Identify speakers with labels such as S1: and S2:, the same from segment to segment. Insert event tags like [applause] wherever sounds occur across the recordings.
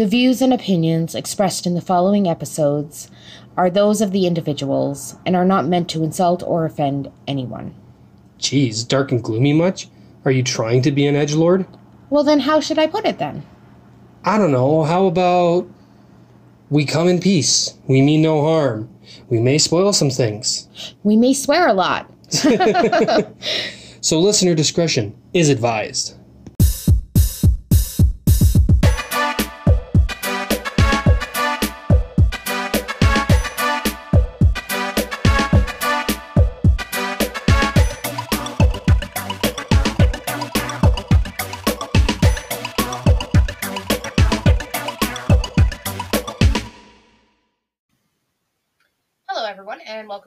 S1: The views and opinions expressed in the following episodes are those of the individuals and are not meant to insult or offend anyone.
S2: Geez, dark and gloomy much? Are you trying to be an edge lord?
S1: Well, then, how should I put it then?
S2: I don't know. How about we come in peace? We mean no harm. We may spoil some things.
S1: We may swear a lot. [laughs] [laughs]
S2: So listener discretion is advised.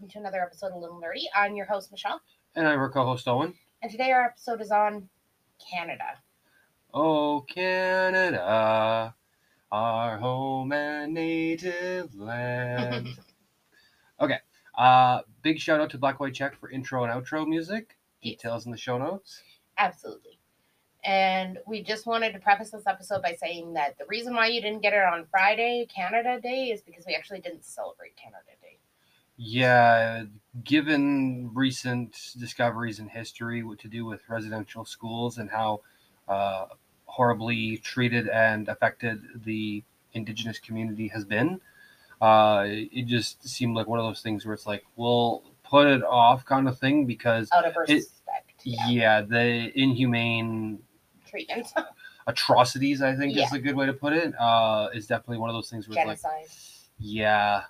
S1: Welcome to another episode of Little Nerdy. I'm your host, Michelle,
S2: And I'm our co-host Owen.
S1: and today our episode is on Canada.
S2: Oh, Canada, our home and native land. [laughs] okay. Uh, big shout out to Black White Check for intro and outro music.
S1: Yes.
S2: Details in the show notes.
S1: Absolutely. And we just wanted to preface this episode by saying that the reason why you didn't get it on Friday, Canada Day, is because we actually didn't celebrate Canada Day.
S2: Yeah, given recent discoveries in history what to do with residential schools and how uh, horribly treated and affected the indigenous community has been, uh, it just seemed like one of those things where it's like, we'll put it off kind of thing because,
S1: Out of respect. yeah.
S2: yeah, the inhumane
S1: Treatment.
S2: atrocities, I think
S1: Yeah.
S2: is a good way to put it, uh, is definitely one of those things where it's like, yeah,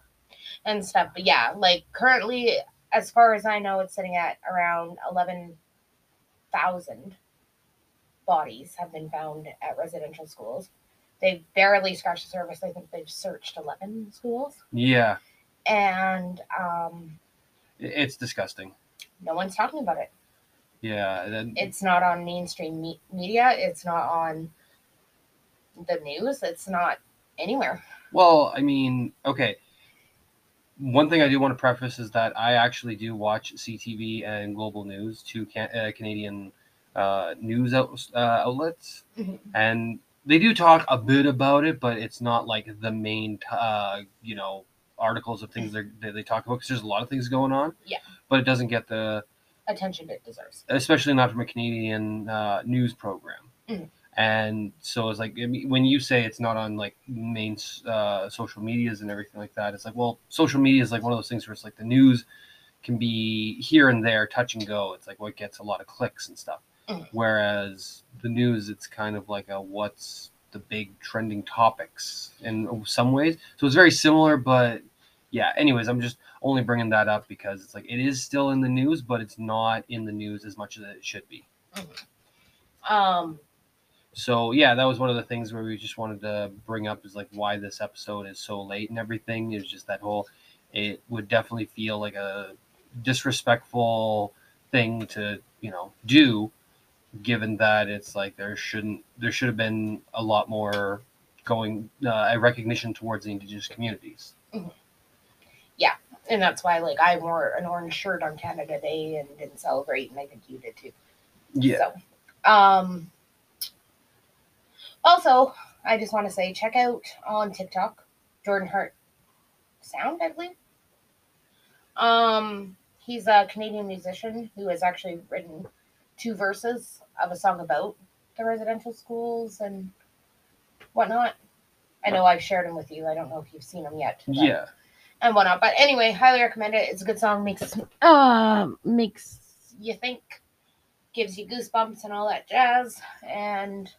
S1: and stuff. But yeah, like currently, as far as I know, it's sitting at around 11,000 bodies have been found at residential schools. They've barely scratched the surface. I think they've searched 11 schools.
S2: yeah,
S1: And um,
S2: it's disgusting.
S1: no one's talking about it.
S2: Yeah,
S1: It's not on mainstream me- media. It's not on the news. It's not anywhere.
S2: Well, I mean, okay. One thing I do want to preface is that I actually do watch CTV and Global News, two can- uh, Canadian uh, news out- uh, outlets,
S1: Mhm.
S2: and they do talk a bit about it, but it's not like the main, t- uh, you know, articles of things that they talk about because there's a lot of things going on.
S1: Yeah.
S2: But it doesn't get the,
S1: Attention it deserves.
S2: especially not from a Canadian uh, news program.
S1: Mhm.
S2: And so it's like I mean, when you say it's not on like main uh, social medias and everything like that, it's like well, social media is like one of those things where it's like the news can be here and there, touch and go. It's like what gets a lot of clicks and stuff.
S1: Mhm.
S2: Whereas the news, it's kind of like a what's the big trending topics in some ways. So it's very similar, but yeah. Anyways, I'm just only bringing that up because it's like it is still in the news, but it's not in the news as much as it should be.
S1: Um,
S2: So yeah, that was one of the things where we just wanted to bring up is like why this episode is so late and everything. Is just that whole. It would definitely feel like a disrespectful thing to you know do, given that it's like there shouldn't there should have been a lot more going uh, a recognition towards the indigenous communities. Yeah.
S1: And that's why like I wore an orange shirt on Canada Day and didn't celebrate, and I think you did too.
S2: Yeah.
S1: So, um, also, I just want to say, check out on TikTok Jordan Hart Sound, I believe. Um, he's a Canadian musician who has actually written two verses of a song about the residential schools and whatnot. I know I've shared them with you. I don't know if you've seen them yet. but-
S2: Yeah.
S1: and whatnot. But anyway, highly recommend it. It's a good song. Makes uh makes you think, gives you goosebumps and all that jazz, and it's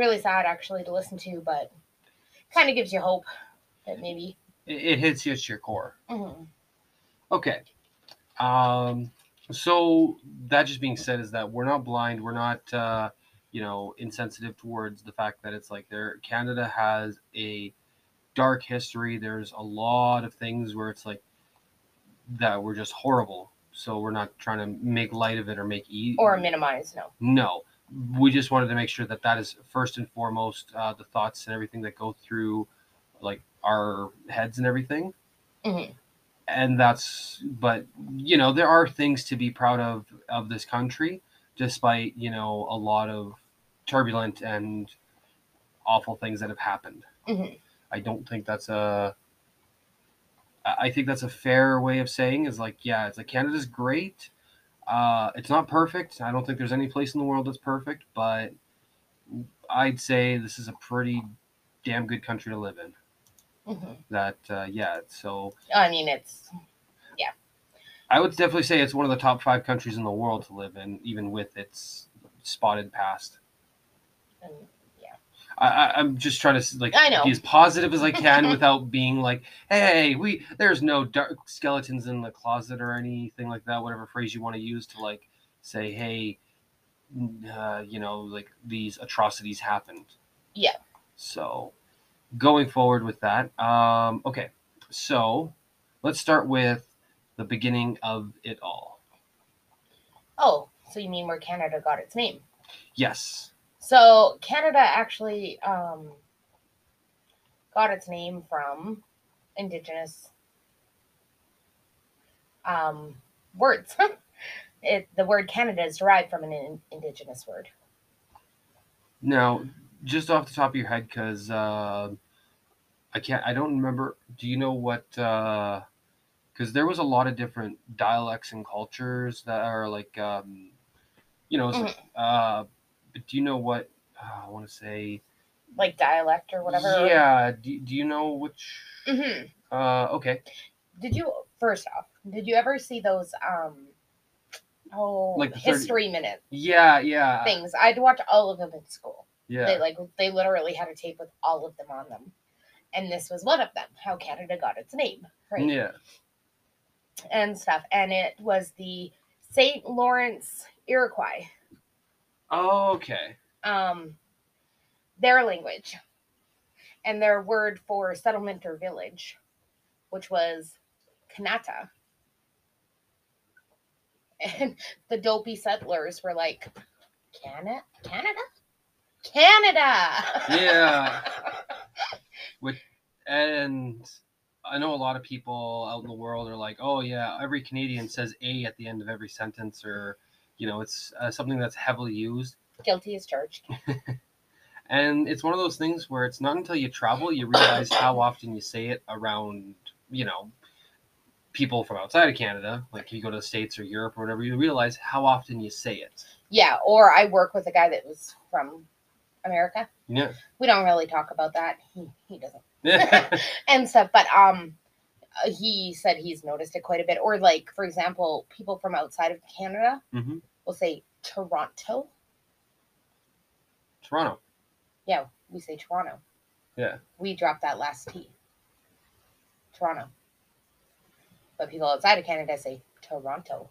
S1: really sad actually to listen to, but kind of gives you hope that maybe.
S2: It, it hits you at your core.
S1: mhm.
S2: Okay. Um, so that just being said is that we're not blind. We're not, uh, you know, insensitive towards the fact that it's like there. Canada has a dark history. There's a lot of things where it's like that were just horrible. So we're not trying to make light of it or make easy
S1: Or minimize, no.
S2: no. We just wanted to make sure that that is first and foremost uh, the thoughts and everything that go through like our heads and everything
S1: Mhm.
S2: and that's but you know there are things to be proud of of this country despite you know a lot of turbulent and awful things that have happened.
S1: Mhm.
S2: I don't think that's a. I think that's a fair way of saying is like yeah, it's like Canada's great. Uh, it's not perfect. I don't think there's any place in the world that's perfect, but I'd say this is a pretty damn good country to live in.
S1: Mhm.
S2: That uh, yeah, so
S1: I mean, it's yeah.
S2: I would definitely say it's one of the top five countries in the world to live in, even with its spotted past. I, I'm just trying to like
S1: I know.
S2: be as positive as I can [laughs] without being like, "Hey, we there's no dark skeletons in the closet or anything like that." Whatever phrase you want to use to like say, "Hey, uh, you know, like these atrocities happened."
S1: Yeah.
S2: So, going forward with that, um, okay. So, let's start with the beginning of it all.
S1: oh, so you mean where Canada got its name?
S2: Yes.
S1: So Canada actually um, got its name from indigenous um, words. [laughs] it, the word Canada is derived from an in, indigenous word.
S2: Now, just off the top of your head, because uh, I can't, I don't remember. Do you know what? Because there was a lot of different dialects and cultures that are like, um, you know, like, uh, but do you know what? Uh, I want to say,
S1: Like dialect or whatever.
S2: Yeah. Do, do you know which?
S1: hmm
S2: Uh, okay.
S1: Did you first off? Did you ever see those um oh
S2: Like 30
S1: history minute
S2: Yeah, yeah,
S1: things? I'd watch all of them in school.
S2: yeah.
S1: They like they literally had a tape with all of them on them. And this was one of them, how Canada got its name, right?
S2: Yeah.
S1: And stuff. And it was the St. Lawrence Iroquois,
S2: Oh, okay.
S1: um, their language. And their word for settlement or village, which was Kanata. And the dopey settlers were like, Canada? Canada? Canada!
S2: Yeah. [laughs] And I know a lot of people out in the world are like, oh, yeah, every Canadian says A at the end of every sentence, or, you know, it's uh, something that's heavily used.
S1: Guilty as charged. [laughs]
S2: And it's one of those things where it's not until you travel you realize how often you say it around, you know, people from outside of Canada. Like if you go to the States or Europe or whatever, you realize how often you say it.
S1: Yeah, or I work with a guy that was from America.
S2: Yeah.
S1: We don't really talk about that. He he doesn't.
S2: yeah. [laughs] [laughs]
S1: and stuff, but um he said he's noticed it quite a bit or like for example, people from outside of Canada
S2: hmm
S1: will say Toronto.
S2: Toronto.
S1: Yeah, we say Toronto.
S2: Yeah.
S1: We drop that last T. Toronto. But people outside of Canada say Toronto.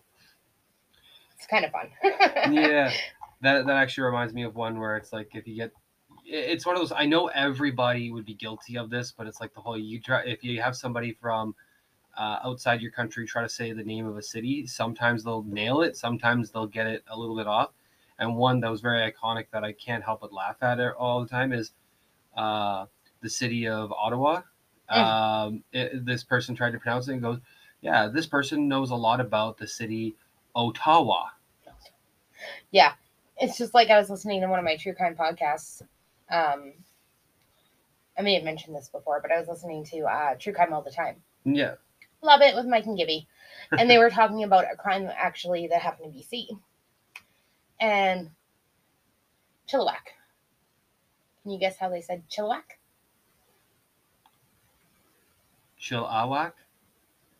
S1: It's kind of fun. [laughs]
S2: yeah that that actually reminds me of one where it's like if you get it's one of those i know everybody would be guilty of this but it's like the whole you try if you have somebody from uh, outside your country try to say the name of a city sometimes they'll nail it sometimes they'll get it a little bit off and one that was very iconic that i can't help but laugh at all the time is uh, the city of ottawa um, it, this person tried to pronounce it and goes yeah this person knows a lot about the city ottawa
S1: yeah. It's just like I was listening to one of my true crime podcasts. Um I may have mentioned this before, but I was listening to uh True Crime all the time.
S2: yeah
S1: Love it with Mike and Gibby. And they [laughs] were talking about a crime actually that happened in BC. And Chilliwack. Can you guess how they said Chilliwack?
S2: Chilliwack.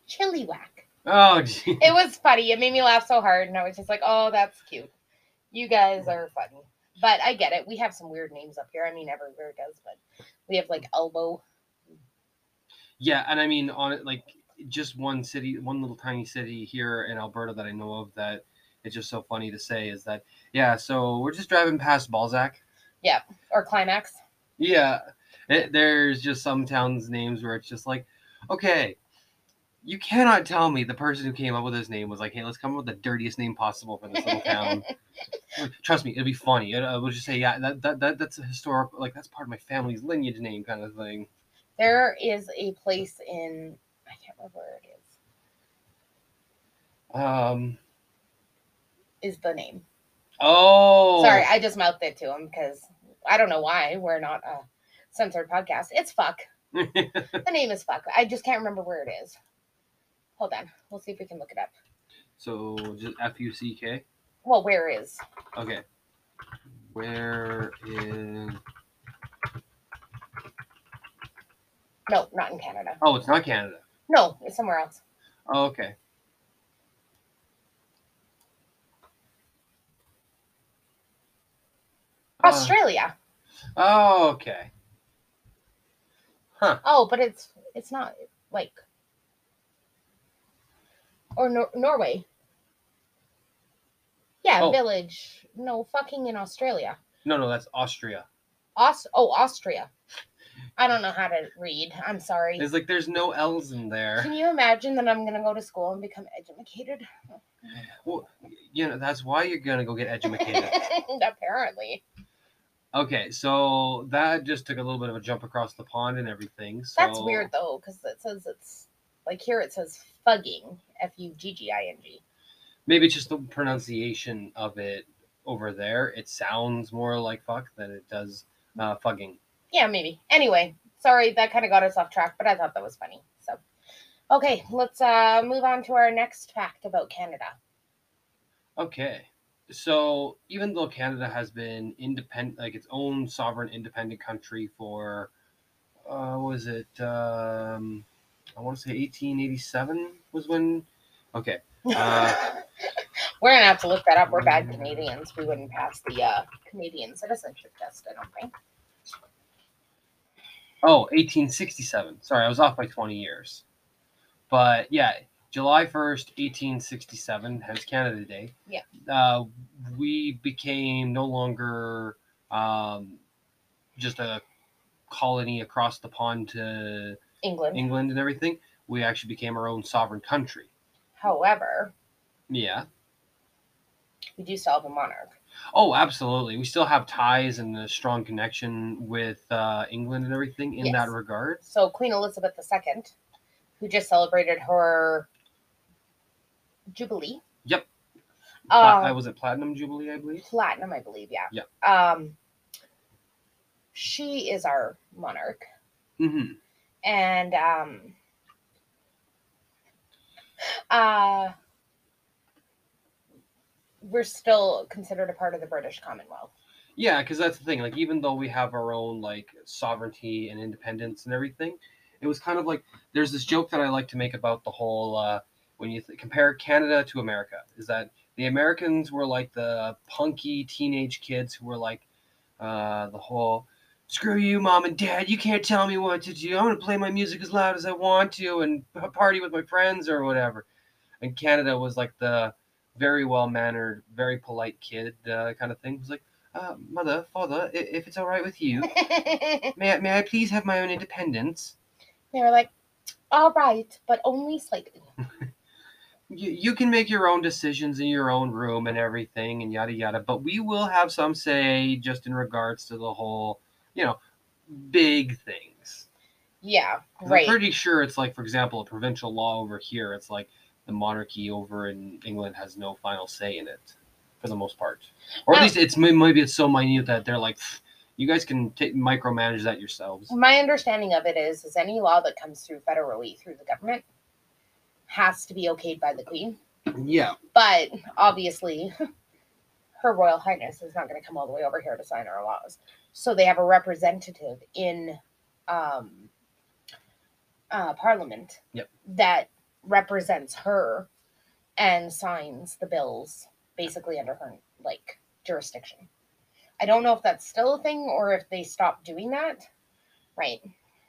S1: Chilliwack.
S2: Oh, [laughs] gee.
S1: It was funny. It made me laugh so hard, and I was just like, "Oh, that's cute. You guys are funny." But I get it. We have some weird names up here. I mean, everywhere does, but we have like elbow.
S2: yeah, and I mean on it like just one city, one little tiny city here in Alberta that I know of that it's just so funny to say is that yeah. So we're just driving past Balzac.
S1: Yeah, or climax.
S2: Yeah, it, there's just some towns' names where it's just like, okay, you cannot tell me the person who came up with this name was like, hey, let's come up with the dirtiest name possible for this little town. [laughs] Trust me, it'll be funny. It, I will just say, yeah, that, that, that that's a historic, like that's part of my family's lineage name kind of thing.
S1: there is a place in remember where it is.
S2: Um.
S1: Is the name?
S2: Oh.
S1: Sorry, I just mouthed it to him because I don't know why we're not a censored podcast. It's fuck. [laughs] The name is fuck. I just can't remember where it is. Hold on. We'll see if we can look it up.
S2: so just F U C K.
S1: Well, where is?
S2: Okay. Where is?
S1: No, not in Canada.
S2: Oh, it's not Canada.
S1: No, it's somewhere else.
S2: Oh, okay. Uh,
S1: Australia.
S2: oh, okay. Huh.
S1: Oh, but it's it's not like or Nor- Norway. Yeah,
S2: Oh.
S1: village. No, fucking in Australia.
S2: No, no, that's Austria.
S1: Aus- oh, Austria. I don't know how to read. I'm sorry.
S2: It's like there's no L's in there.
S1: Can you imagine that I'm gonna go to school and become educated?
S2: Well, you know that's why you're gonna go get educated. [laughs]
S1: Apparently.
S2: okay, so that just took a little bit of a jump across the pond and everything. So
S1: That's weird though, because it says it's like here it says fugging. F U G G I N G.
S2: Maybe it's just the pronunciation of it over there. It sounds more like fuck than it does uh, fugging.
S1: Yeah, maybe. Anyway, sorry, that kind of got us off track, but I thought that was funny. So, okay, let's uh, move on to our next fact about Canada.
S2: Okay. So even though Canada has been independent, like its own sovereign independent country for, uh, was it? Um, I want to say 1887 was when. Okay. Uh, [laughs]
S1: We're gonna have to look that up. We're bad Canadians. We wouldn't pass the uh, Canadian citizenship test. I don't think.
S2: Oh, 1867. Sorry, I was off by 20 years. But yeah, July 1st, 1867, hence Canada Day.
S1: Yeah.
S2: Uh, we became no longer um, just a colony across the pond to
S1: England.
S2: England and everything. We actually became our own sovereign country.
S1: However,
S2: Yeah.
S1: we do still have a monarch.
S2: Oh, absolutely. We still have ties and a strong connection with uh, England and everything in
S1: Yes.
S2: that regard.
S1: So Queen Elizabeth II, who just celebrated her jubilee.
S2: Yep. Pla-
S1: Um,
S2: I was at Platinum Jubilee, I believe.
S1: platinum, I believe. Yeah.
S2: Yeah.
S1: Um, she is our monarch,
S2: hmm
S1: and um, uh, we're still considered a part of the British Commonwealth.
S2: Yeah, because that's the thing. Like, even though we have our own like sovereignty and independence and everything, it was kind of like there's this joke that I like to make about the whole uh, when you th- compare Canada to America is that the Americans were like the punky teenage kids who were like uh, the whole screw you, mom and dad, you can't tell me what to do. I'm gonna play my music as loud as I want to and party with my friends or whatever. And Canada was like the very well mannered, very polite kid uh, kind of thing. It was like uh, mother, father, if it's all right with you, [laughs] may I, may I please have my own independence?
S1: They were like, "All right, but only slightly." [laughs]
S2: You, you can make your own decisions in your own room and everything and yada yada, but we will have some say just in regards to the whole, you know, big things.
S1: Yeah, right.
S2: I'm pretty sure it's like, for example, a provincial law over here, it's like the monarchy over in England has no final say in it for the most part. Or at least it's maybe it's so minute that they're like, you guys can take micromanage that yourselves.
S1: My understanding of it is, is any law that comes through federally through the government has to be okayed by the Queen.
S2: Yeah.
S1: But obviously, [laughs] Her Royal Highness is not going to come all the way over here to sign our laws. So they have a representative in um, uh, Parliament
S2: Yep.
S1: that represents her and signs the bills basically under her like jurisdiction. I don't know if that's still a thing or if they stopped doing that. Right.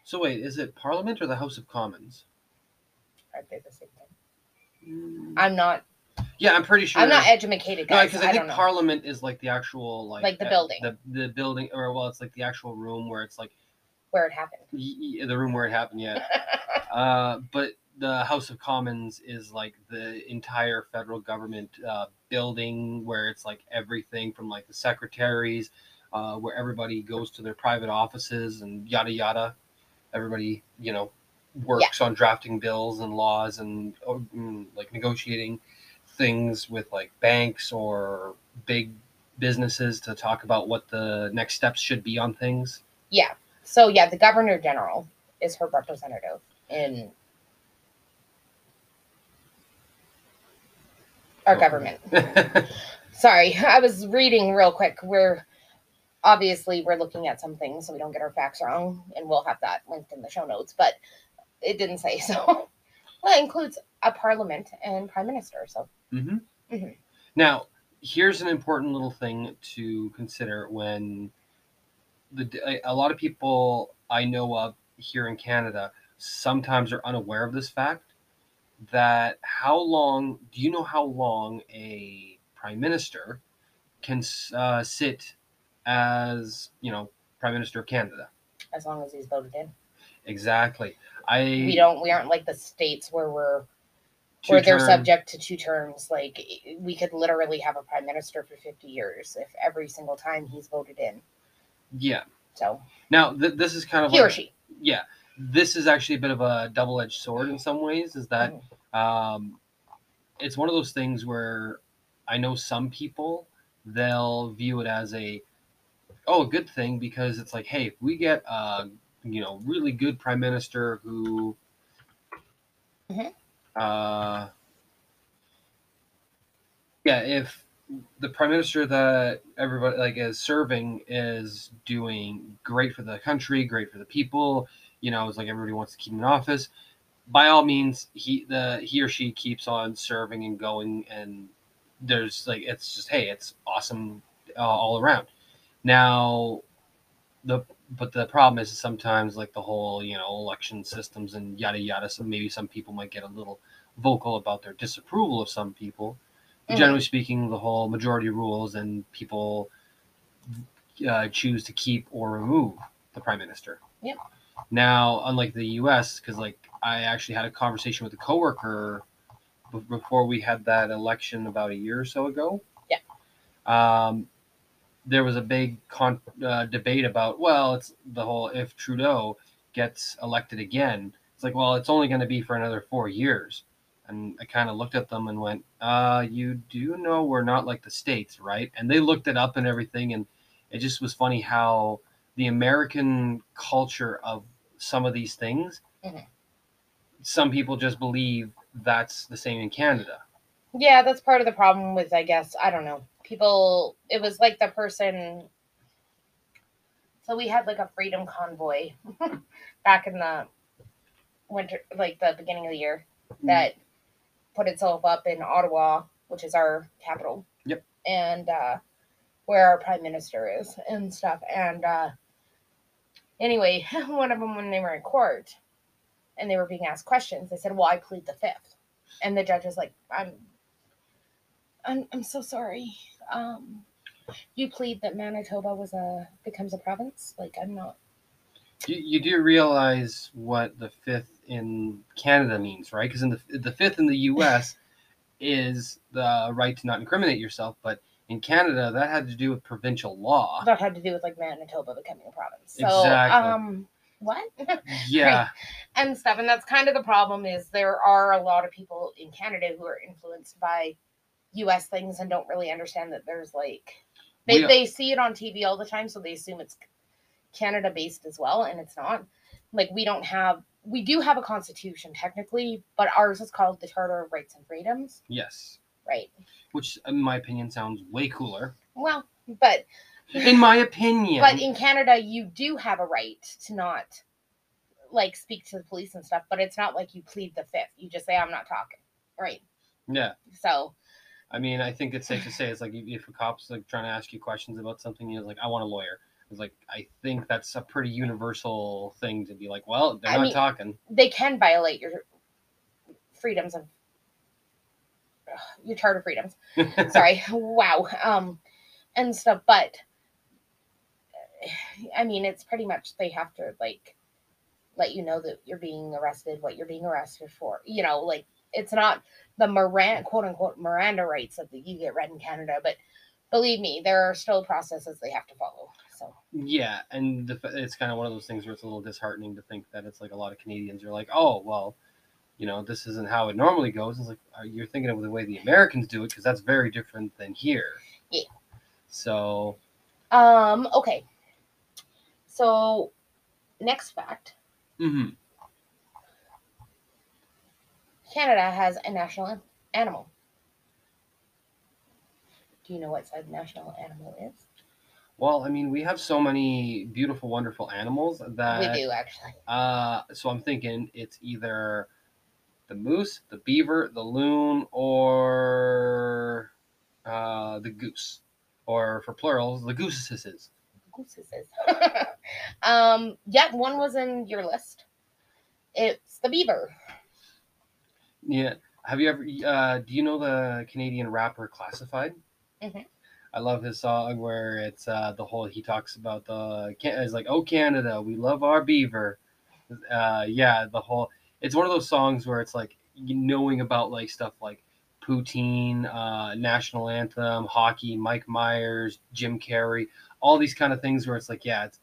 S2: So wait, is it Parliament or the House of Commons?
S1: Are they the same thing? I'm not.
S2: Yeah, I'm pretty sure.
S1: I'm not educated,
S2: No,
S1: guys.
S2: because
S1: I,
S2: I, think
S1: know.
S2: Parliament is like the actual like
S1: Like the
S2: uh,
S1: building.
S2: the the building, or well, it's like the actual room where it's like
S1: where it happened.
S2: y- y- the room where it happened. Yeah. [laughs] uh, but the House of Commons is like the entire federal government uh, building where it's like everything from like the secretaries, uh, where everybody goes to their private offices and yada yada. Everybody, you know, works on drafting bills and laws and oh, mm, like negotiating things with like banks or big businesses to talk about what the next steps should be on things.
S1: Yeah. So yeah, the governor general is her representative in our government. [laughs] Sorry, I was reading real quick. We're obviously we're looking at some things so we don't get our facts wrong, and we'll have that linked in the show notes. But it didn't say so. [laughs] well, it includes a parliament and prime minister. So
S2: hmm
S1: Mhm.
S2: Now, here's an important little thing to consider when the a lot of people I know of here in Canada sometimes are unaware of this fact that how long do you know how long a prime minister can uh, sit as you know prime minister of Canada?
S1: as long as he's voted in,
S2: Exactly. I
S1: we don't. We aren't like the states where we're where they're subject to two terms. Like we could literally have a prime minister for fifty years if every single time he's voted in.
S2: Yeah.
S1: So
S2: Now th- this is kind of
S1: he
S2: like,
S1: or she.
S2: yeah this is actually a bit of a double-edged sword in some ways is that um, it's one of those things where i know some people they'll view it as a oh a good thing because it's like hey if we get a you know really good prime minister who
S1: Mhm.
S2: uh, yeah if the prime minister that everybody like is serving is doing great for the country great for the people you know it's like everybody wants to keep him in office by all means he the he or she keeps on serving and going and there's like it's just hey it's awesome uh, all around now the but the problem is sometimes like the whole you know election systems and yada yada so maybe some people might get a little vocal about their disapproval of some people
S1: Mhm.
S2: generally speaking the whole majority rules and people uh, choose to keep or remove the prime minister
S1: Yep.
S2: Now unlike the us because like i actually had a conversation with a coworker b- before we had that election about a year or so ago.
S1: Yeah.
S2: um, there was a big con- uh, debate about well it's the whole if trudeau gets elected again. It's like well it's only going to be for another four years. And i kind of looked at them and went uh, you do know we're not like the states right? And they looked it up and everything and it just was funny how the american culture of some of these things
S1: Mhm.
S2: some people just believe that's the same in canada
S1: Yeah, that's part of the problem with I guess I don't know. People it was like the person so we had like a freedom convoy [laughs] back in the winter like the beginning of the year that put itself up in Ottawa, which is our capital.
S2: Yep.
S1: And uh where our prime minister is and stuff. And uh anyway, [laughs] one of them when they were in court and they were being asked questions, they said, "Well, I plead the fifth. And the judge was like, "I'm I'm I'm so sorry. Um, you plead that Manitoba was a becomes a province. Like I'm not.
S2: you, you do realize what the fifth in canada means right because in the, the fifth in the us [laughs] is the right to not incriminate yourself but in canada that had to do with provincial law
S1: That had to do with like Manitoba becoming a province. So
S2: Exactly.
S1: um, what [laughs]
S2: yeah
S1: and stuff, and that's kind of the problem. Is there are a lot of people in Canada who are influenced by U.S. things and don't really understand that there's like they they see it on TV all the time, so they assume it's Canada based as well, and it's not. Like we don't have we do have a constitution technically, but ours is called the Charter of Rights and Freedoms,
S2: yes
S1: right?
S2: which in my opinion sounds way cooler
S1: Well, but
S2: in my opinion
S1: but in Canada you do have a right to not like speak to the police and stuff, but it's not like you plead the fifth. You just say I'm not talking, right?
S2: yeah
S1: So
S2: i mean i think it's safe to say it's like if- a cop's like trying to ask you questions about something you're like i want a lawyer it's like i think that's a pretty universal thing to be like well they're
S1: I
S2: not
S1: mean-
S2: talking
S1: they can violate your freedoms of [sighs] your charter freedoms. Sorry, [laughs] wow, um, and stuff. But [sighs] I mean, it's pretty much they have to like let you know that you're being arrested, what you're being arrested for. You know, like it's not the Miranda quote unquote Miranda rights that you get read in Canada, but believe me, there are still processes they have to follow. So
S2: Yeah, and the, it's kind of one of those things where it's a little disheartening to think that it's like a lot of Canadians are like, oh, well, you know, this isn't how it normally goes. It's like uh, you're thinking of the way the Americans do it because that's very different than here.
S1: Yeah.
S2: So
S1: Um. Okay. So, next fact:
S2: mhm.
S1: Canada has a national animal. Do you know what said national animal is?
S2: well, I mean, we have so many beautiful, wonderful animals that
S1: we do actually.
S2: Uh, so I'm thinking it's either the moose, the beaver, the loon, or uh, the goose, or for plurals, the gooses.
S1: Gooses [laughs] um. Yeah, one was in your list. It's the beaver.
S2: Yeah. Have you ever? Uh, do you know the Canadian rapper Classified?
S1: Mhm.
S2: I love his song where it's uh, the whole he talks about the it's like oh Canada we love our beaver, uh, yeah the whole it's one of those songs where it's like knowing about like stuff like poutine, uh, national anthem, hockey, Mike Myers, Jim Carrey, all these kind of things where it's like yeah it's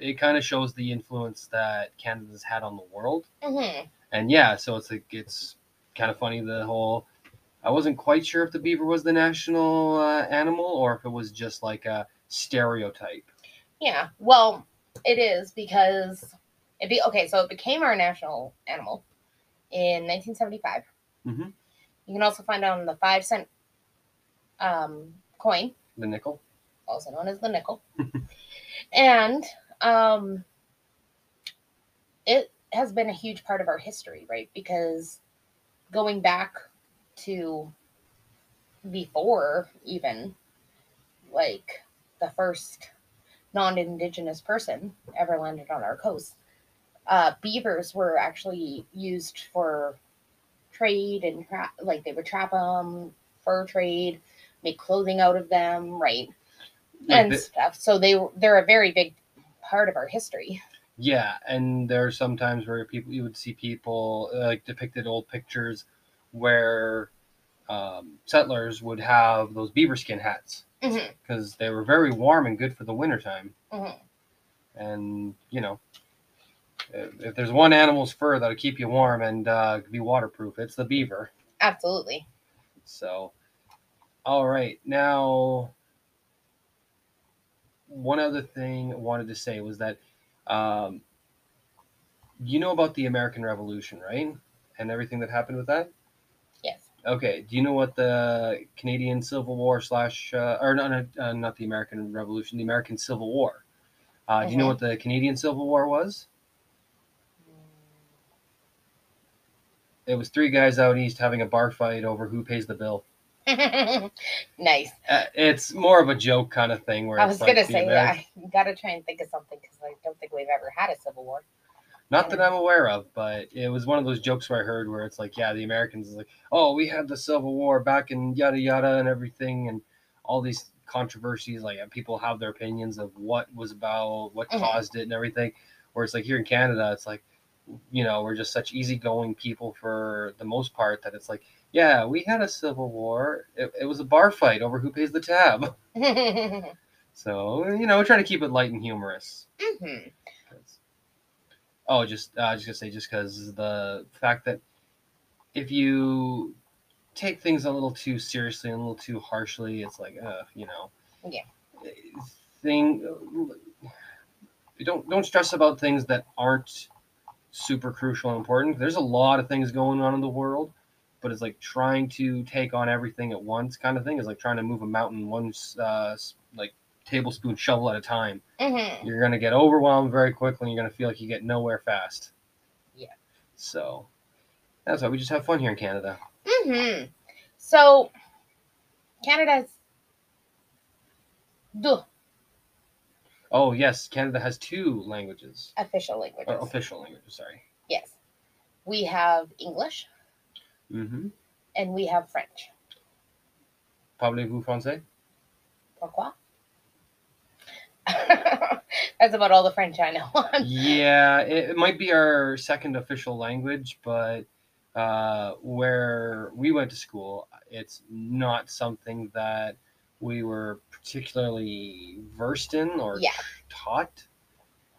S2: it kind of shows the influence that Canada's had on the world
S1: hmm
S2: and yeah, so it's like it's kind of funny the whole. I wasn't quite sure if the beaver was the national uh, animal or if it was just like a stereotype.
S1: Yeah. Well, it is because it be okay. So it became our national animal in 1975.
S2: Mhm.
S1: You can also find it on the five cent um, coin,
S2: The nickel.
S1: also known as the nickel, [laughs] and um, it has been a huge part of our history, right? Because going back to before even like the first non-indigenous person ever landed on our coast uh, beavers were actually used for trade and tra- like they would trap them fur trade make clothing out of them right
S2: Like
S1: and
S2: the-
S1: stuff so they they're a very big part of our history
S2: yeah, and there are some times where people you would see people uh, like depicted old pictures where um, settlers would have those beaver skin hats because they were very warm and good for the wintertime.
S1: Mhm.
S2: And you know, if, there's one animal's fur that'll keep you warm and uh, be waterproof, it's the beaver.
S1: absolutely
S2: So, all right. Now, one other thing I wanted to say was that um, you know about the American Revolution, right? And everything that happened with that?
S1: yes
S2: Okay. Do you know what the Canadian Civil War slash, uh, or no, no, uh, not the American Revolution, the American Civil War? Uh, Do you know what the Canadian Civil War was? It was three guys out east having a bar fight over who pays the bill. [laughs]
S1: nice
S2: Uh, it's more of a joke kind of thing where
S1: i was
S2: like
S1: gonna say
S2: Ameri-
S1: i gotta try and think of something because i don't think we've ever had a civil war
S2: Not that I'm aware of, but it was one of those jokes where I heard where it's like, yeah, the Americans is like, oh, we had the Civil War back in yada yada and everything, and all these controversies. Like people have their opinions of what was about, what
S1: Mhm.
S2: caused it, and everything. Where it's like here in Canada, it's like, you know, we're just such easygoing people for the most part that it's like, yeah, we had a Civil War. It, it was a bar fight over who pays the tab. [laughs] [laughs] So you know, we're trying to keep it light and humorous.
S1: Mhm.
S2: 'Cause- Oh, just uh, I was just gonna say, just because the fact that if you take things a little too seriously and a little too harshly, it's like, uh, you know,
S1: Yeah.
S2: Thing, don't don't stress about things that aren't super crucial and important. There's a lot of things going on in the world, but it's like trying to take on everything at once, kind of thing. Is like trying to move a mountain one uh, like tablespoon shovel at a time
S1: Mhm.
S2: you're going to get overwhelmed very quickly and you're going to feel like you get nowhere fast.
S1: Yeah.
S2: So that's why we just have fun here in Canada.
S1: Mm-hmm. So, Canada's. Duh,
S2: Oh, yes, Canada has two languages.
S1: official languages.
S2: Or official languages, sorry.
S1: Yes. We have English
S2: Mm-hmm.
S1: and we have French.
S2: Parlez-vous français?
S1: Pourquoi? [laughs] That's about all the French I know. [laughs]
S2: yeah, it, it might be our second official language, but uh, where we went to school, it's not something that we were particularly versed in or
S1: Yeah.
S2: taught.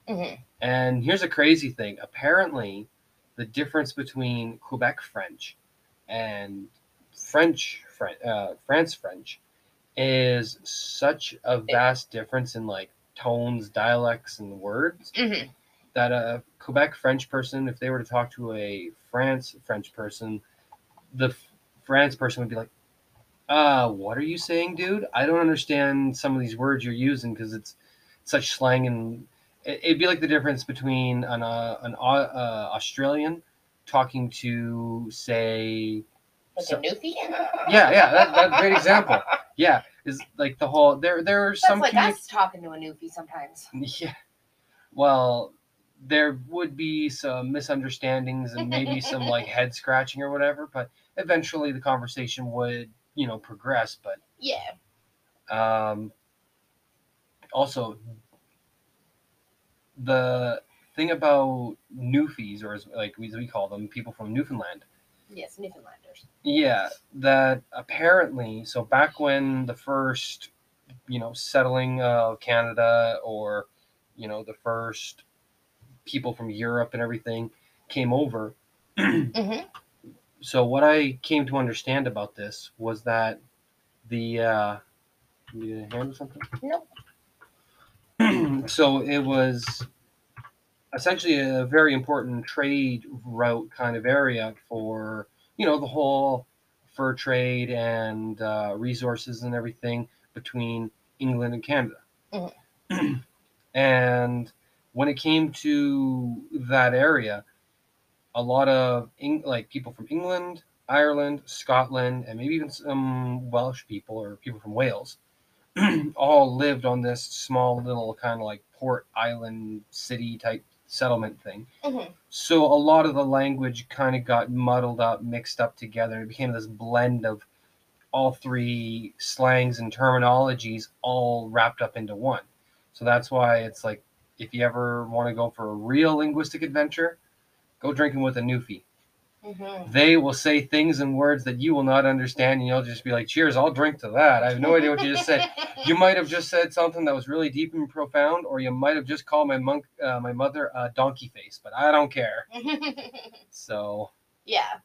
S1: Mhm.
S2: And here's a crazy thing. Apparently, the difference between Quebec French and French, French uh, France French is such a vast difference in like tones, dialects, and words
S1: hmm
S2: that a Quebec French person, if they were to talk to a France French person, the France person would be like, "Uh, what are you saying, dude? I don't understand some of these words you're using because it's such slang and it- it'd be like the difference between an uh, an uh, Australian talking to say
S1: Like
S2: So-
S1: a newfie.
S2: yeah yeah that, that's a great example yeah is like the whole there there are some
S1: like
S2: communi-
S1: us talking to a newfie sometimes. [laughs]
S2: yeah. Well, there would be some misunderstandings and maybe some like [laughs] head scratching or whatever, but eventually the conversation would, you know, progress. But
S1: Yeah.
S2: um, also, the thing about Newfies, or as like we, we call them, people from Newfoundland,
S1: Yes, Newfoundlanders.
S2: yeah, that apparently, so back when the first, you know, settling of Canada or, you know, the first people from Europe and everything came over. [clears throat]
S1: hmm
S2: So what I came to understand about this was that the uh you hand or something?
S1: Nope. [clears throat]
S2: so it was essentially a very important trade route kind of area for you know the whole fur trade and uh, resources and everything between England and Canada. [clears throat] and when it came to that area, a lot of Eng- like people from England, Ireland, Scotland, and maybe even some Welsh people or people from Wales [clears throat] all lived on this small little kind of like port island city type settlement thing.
S1: hmm
S2: So a lot of the language kind of got muddled up, mixed up together. It became this blend of all three slangs and terminologies all wrapped up into one. So that's why it's like if you ever want to go for a real linguistic adventure, go drinking with a newfie.
S1: hmm
S2: They will say things and words that you will not understand, and you'll just be like, "Cheers, I'll drink to that." I have no idea what you just said. [laughs] You might have just said something that was really deep and profound, or you might have just called my monk, uh, my mother, a donkey face. But I don't care. [laughs] So,
S1: yeah.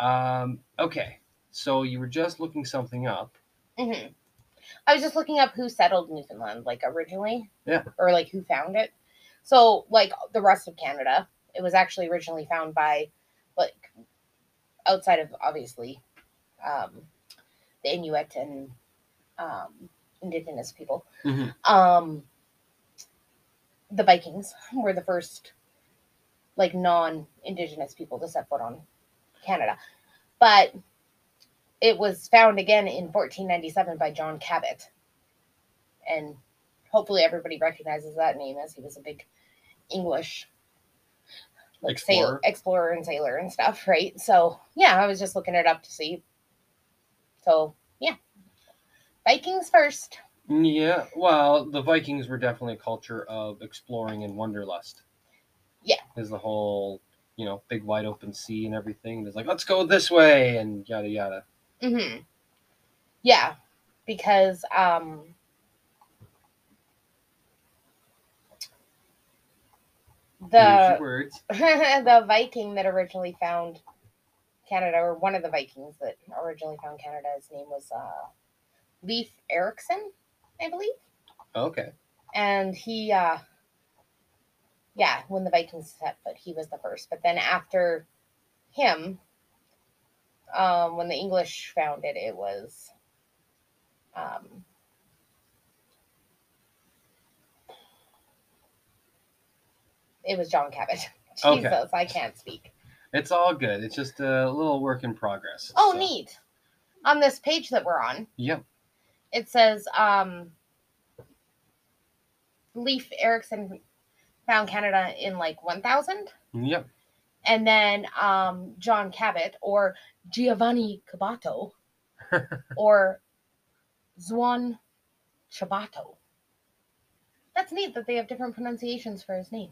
S2: um, okay. So you were just looking something up.
S1: hmm I was just looking up who settled Newfoundland, like originally.
S2: Yeah.
S1: Or like who found it. So, like the rest of Canada, it was actually originally found by, like, outside of obviously, um, the Inuit and um, Indigenous people.
S2: Mhm.
S1: Um, the Vikings were the first, like, non-Indigenous people to set foot on Canada, but it was found again in 1497 by John Cabot. And hopefully everybody recognizes that name as he was a big English
S2: Explorer.
S1: sailor, explorer and sailor and stuff, right? So, yeah, I was just looking it up to see. So, yeah. Vikings first.
S2: Yeah. Well, the Vikings were definitely a culture of exploring and wanderlust.
S1: Yeah.
S2: Is the whole, you know, big wide open sea and everything. It's like, let's go this way and yada yada.
S1: Mhm. Yeah, because um the
S2: words. [laughs]
S1: the Viking that originally found Canada, or one of the Vikings that originally found Canada, his name was uh, Leif Erikson, I believe.
S2: Okay.
S1: And he, uh, yeah, when the Vikings set foot, he was the first. But then after him, um, when the English found it, it was. Um, it was John Cabot. [laughs]
S2: Okay.
S1: Jesus, I can't speak.
S2: It's all good. It's just a little work in progress.
S1: Oh,
S2: so-
S1: neat. On this page that we're on,
S2: Yep.
S1: it says um, Leif Erikson found Canada in like 1000.
S2: Yep.
S1: And then um, John Cabot or Giovanni Caboto [laughs] or Zuan Chabotto. That's neat that they have different pronunciations for his name.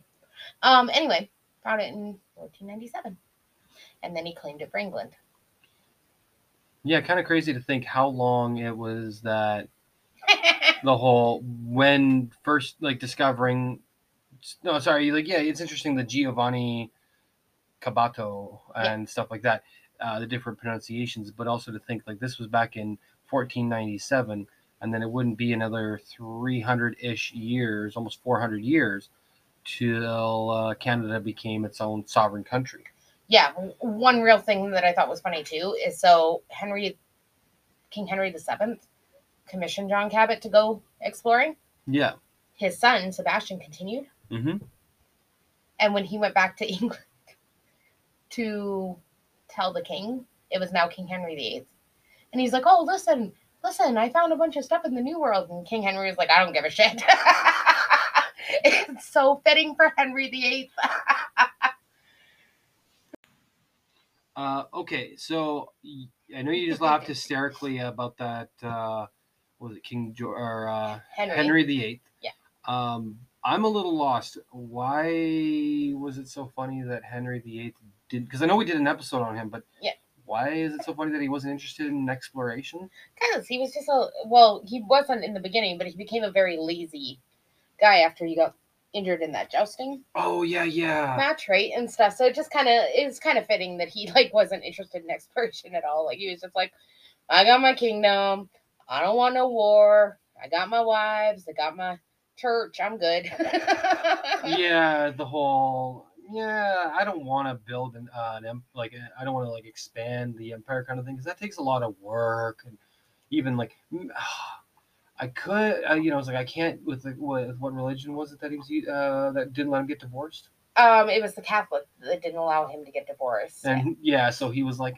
S1: Um, anyway, found it in 1497. And then he claimed it for England.
S2: Yeah, kind of crazy to think how long it was that [laughs] the whole when first like discovering no sorry like yeah it's interesting the giovanni caboto and stuff like that uh, the different pronunciations but also to think like this was back in 1497, and then it wouldn't be another 300 ish years, almost 400 years, till uh, Canada became its own sovereign country.
S1: Yeah, one real thing that I thought was funny too is so Henry, King Henry the Seventh, commissioned John Cabot to go exploring.
S2: Yeah.
S1: His son Sebastian continued,
S2: hmm
S1: and when he went back to [laughs] England to tell the king, it was now King Henry the Eighth, and he's like, "Oh, listen, listen, I found a bunch of stuff in the New World," and King Henry was like, "I don't give a shit." [laughs] it's so fitting for Henry the Eighth. [laughs]
S2: Uh, okay, so I know you just laughed hysterically about that. Uh, was it King jo- or uh,
S1: Henry.
S2: Henry the Eighth?
S1: Yeah.
S2: Um, I'm a little lost. Why was it so funny that Henry Eighth did? Because I know we did an episode on him, but
S1: Yeah.
S2: Why is it so funny that he wasn't interested in exploration?
S1: Because he was just a well, he wasn't in the beginning, but he became a very lazy guy after he got injured in that jousting
S2: Oh yeah, yeah.
S1: match, right? And stuff. So it just kind of is kind of fitting that he [laughs] like wasn't interested in exploration at all. Like he was just like, I got my kingdom. I don't want no war. I got my wives. I got my church. I'm good. [laughs]
S2: yeah, the whole yeah. I don't want to build an, uh, an em- like I don't want to like expand the empire kind of thing because that takes a lot of work and even like [sighs] I could uh, you know it's like I can't with the what, what religion was it that he was uh, that didn't let him get divorced
S1: Um, it was the Catholic that didn't allow him to get divorced.
S2: and yeah so he was like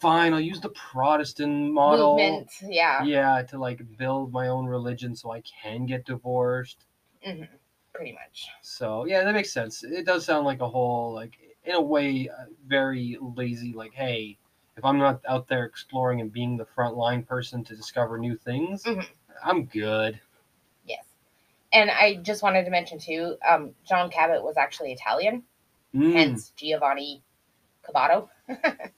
S2: fine I'll use the Protestant model
S1: Movement, yeah,
S2: yeah to like build my own religion so I can get divorced
S1: hmm pretty much.
S2: So yeah, that makes sense. It does sound like a whole like in a way uh, very lazy. Like, hey, if I'm not out there exploring and being the front line person to discover new things,
S1: Mhm.
S2: I'm good.
S1: Yes, and I just wanted to mention too. Um, John Cabot was actually Italian,
S2: Mm,
S1: hence Giovanni Caboto. [laughs] uh,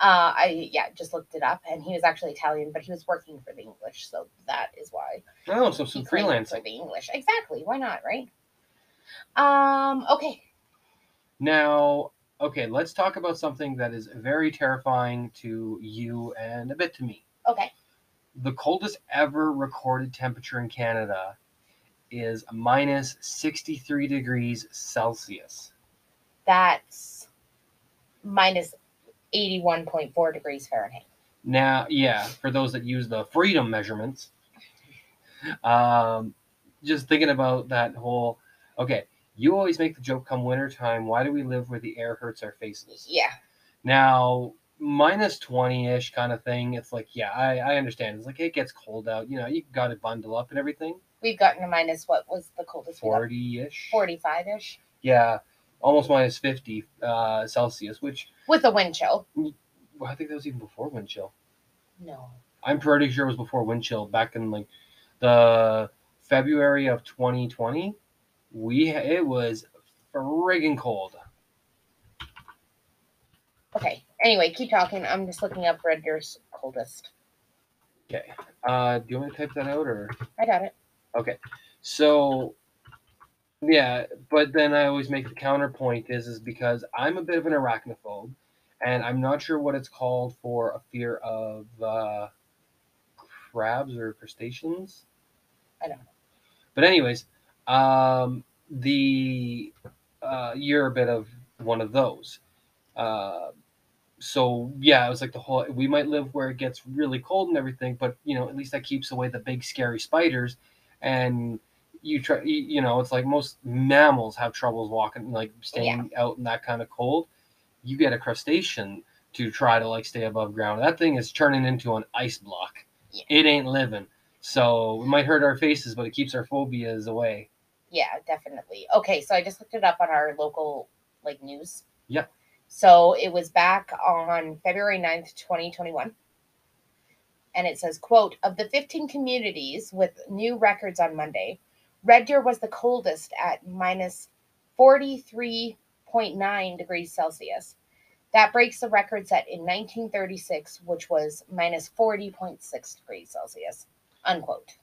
S1: I yeah, just looked it up, and he was actually Italian, but he was working for the English, so that is why
S2: oh, so some
S1: claimed for the English. Exactly. Why not? Right. Um. Okay.
S2: Now, okay, let's talk about something that is very terrifying to you and a bit to me.
S1: Okay.
S2: The coldest ever recorded temperature in Canada is minus 63 degrees Celsius.
S1: That's minus eighty-one point four degrees Fahrenheit.
S2: Now, yeah, for those that use the freedom measurements, um, just thinking about that whole. Okay, you always make the joke come wintertime. Why do we live where the air hurts our faces?
S1: Yeah.
S2: Now, minus 20 ish kind of thing, it's like, yeah, I, I understand. It's like it gets cold out. You know, you got to bundle up and everything.
S1: We've gotten to minus what was the coldest? we got?
S2: 40 ish.
S1: Forty-five ish
S2: Yeah, almost minus 50 uh, Celsius, which
S1: with a wind chill.
S2: well, I think that was even before wind chill.
S1: No.
S2: I'm pretty sure it was before wind chill back in like the February of 2020. We it was friggin' cold.
S1: Okay. Anyway, keep talking. I'm just looking up Red Deer's coldest.
S2: Okay. Uh, do you want me to type that out or?
S1: I got it.
S2: Okay. So yeah, but then I always make the counterpoint is is because I'm a bit of an arachnophobe, and I'm not sure what it's called for a fear of uh, crabs or crustaceans.
S1: I don't know.
S2: But anyways, um, the uh, you're a bit of one of those. Uh, so yeah, it was like the whole. We might live where it gets really cold and everything, but you know, at least that keeps away the big scary spiders. And you try, you, know, it's like most mammals have troubles walking, like staying out in that kind of cold. You get a crustacean to try to like stay above ground. That thing is turning into an ice block.
S1: Yeah.
S2: It ain't living. So it might hurt our faces, but it keeps our phobias away.
S1: Yeah, definitely. Okay, so I just looked it up on our local like news.
S2: Yeah.
S1: So it was back on February 9th, 2021. And it says, quote, of the 15 communities with new records on Monday, Red Deer was the coldest at minus 43.9 degrees Celsius. That breaks the record set in 1936, which was minus 40.6 degrees Celsius. Unquote.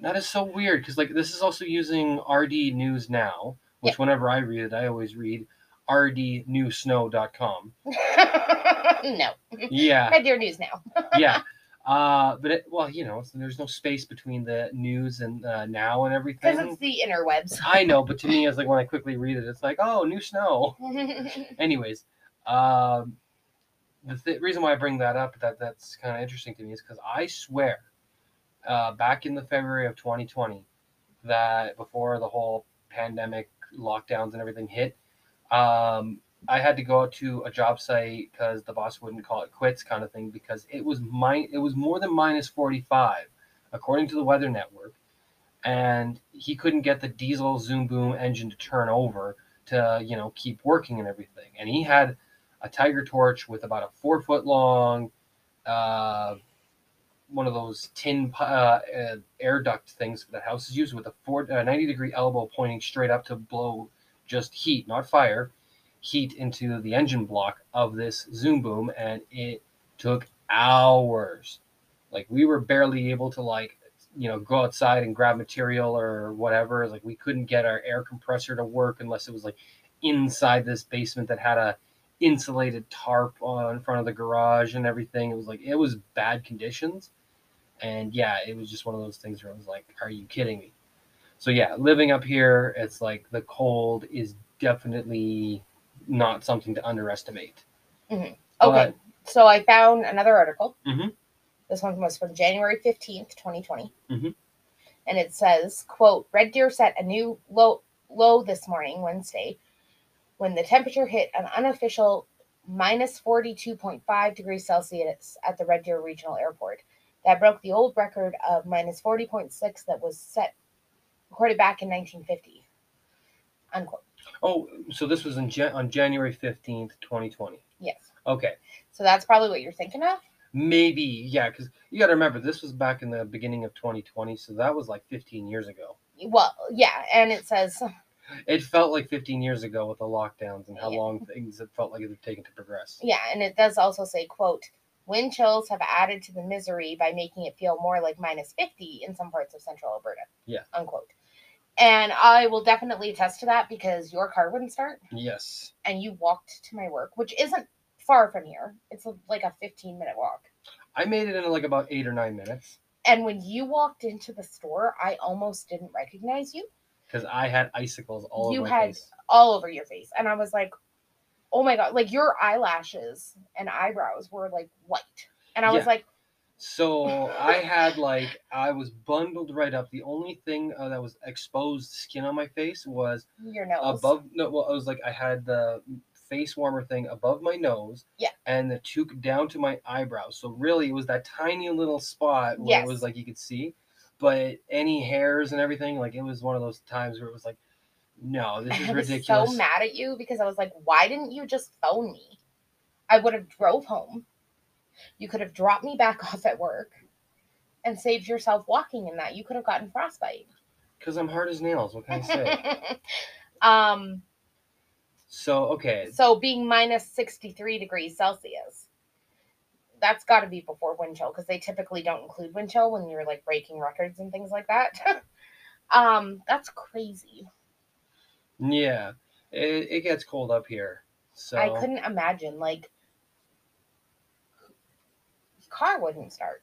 S2: That is so weird because like this is also using RD News Now, which whenever I read it, I always read rdnewsnow.com. [laughs]
S1: no.
S2: Yeah,
S1: Red Deer News now. [laughs]
S2: yeah. Uh, but it, well, you know, there's no space between the news and uh, now and everything.
S1: Because it's the interwebs.
S2: I know, but to me, [laughs] it's like when I quickly read it, it's like, oh, new snow. Anyways, um, the th- reason why I bring that up that that's kind of interesting to me is because I swear, uh, back in the February of 2020, that before the whole pandemic lockdowns and everything hit, um, I had to go to a job site because the boss wouldn't call it quits, kind of thing, because it was min- it was more than minus 45, according to the Weather Network, and he couldn't get the diesel Zoom Boom engine to turn over to you know keep working and everything, and he had a Tiger Torch with about a four foot long, uh, one of those tin uh, uh, air duct things that houses use with a four, uh, 90 degree elbow pointing straight up to blow just heat, not fire, heat into the engine block of this Zoom Boom, and it took hours. Like we were barely able to like you know go outside and grab material or whatever. Like we couldn't get our air compressor to work unless it was like inside this basement that had a insulated tarp on in front of the garage and everything. It was like it was bad conditions. And yeah, it was just one of those things where I was like, are you kidding me? So yeah, living up here, it's like the cold is definitely not something to underestimate.
S1: Okay,
S2: But-
S1: so I found another article.
S2: Mhm.
S1: This one was from January 15th, 2020.
S2: Mhm.
S1: And it says, quote, Red Deer set a new low low this morning, Wednesday, when the temperature hit an unofficial minus 42.5 degrees Celsius at the Red Deer Regional Airport. That broke the old record of minus 40.6 that was set recorded back in 1950. Unquote.
S2: Oh, so this was in Jan- on January 15th, 2020.
S1: Yes.
S2: Okay.
S1: So that's probably what you're thinking of.
S2: Maybe, yeah, because you got to remember, this was back in the beginning of 2020, so that was like 15 years ago.
S1: Well, yeah, and it says [laughs]
S2: It felt like 15 years ago with the lockdowns and how
S1: Yeah.
S2: long things it felt like it had taken to progress.
S1: Yeah, and it does also say, quote, wind chills have added to the misery by making it feel more like minus 50 in some parts of central Alberta.
S2: Yeah.
S1: Unquote. And I will definitely attest to that because your car wouldn't start
S2: Yes.
S1: and you walked to my work, which isn't far from here. It's like a 15 minute walk.
S2: I made it in like about eight or nine minutes
S1: And when you walked into the store, I almost didn't recognize you.
S2: because I had icicles all
S1: You
S2: over my
S1: had- all over your face. And I was like, oh my God, like your eyelashes and eyebrows were like white. And I was like,
S2: So I had like I was bundled right up. The only thing uh, that was exposed skin on my face was
S1: your nose.
S2: above. No, well, I was like I had the face warmer thing above my nose.
S1: Yeah.
S2: And the toque down to my eyebrows. So really, it was that tiny little spot where
S1: Yes.
S2: it was like you could see, but any hairs and everything, like it was one of those times where it was like, no, this is ridiculous.
S1: I was so mad at you because I was like, why didn't you just phone me? I would have drove home. You could have dropped me back [laughs] off at work and saved yourself walking in that. You could have gotten frostbite.
S2: Because I'm hard as nails. What can I say? [laughs]
S1: um,
S2: so okay,
S1: so being minus 63 degrees Celsius, that's got to be before wind chill because they typically don't include wind chill when you're like breaking records and things like that. [laughs] um, that's crazy.
S2: Yeah, it, it gets cold up here. So
S1: I couldn't imagine like car wouldn't start.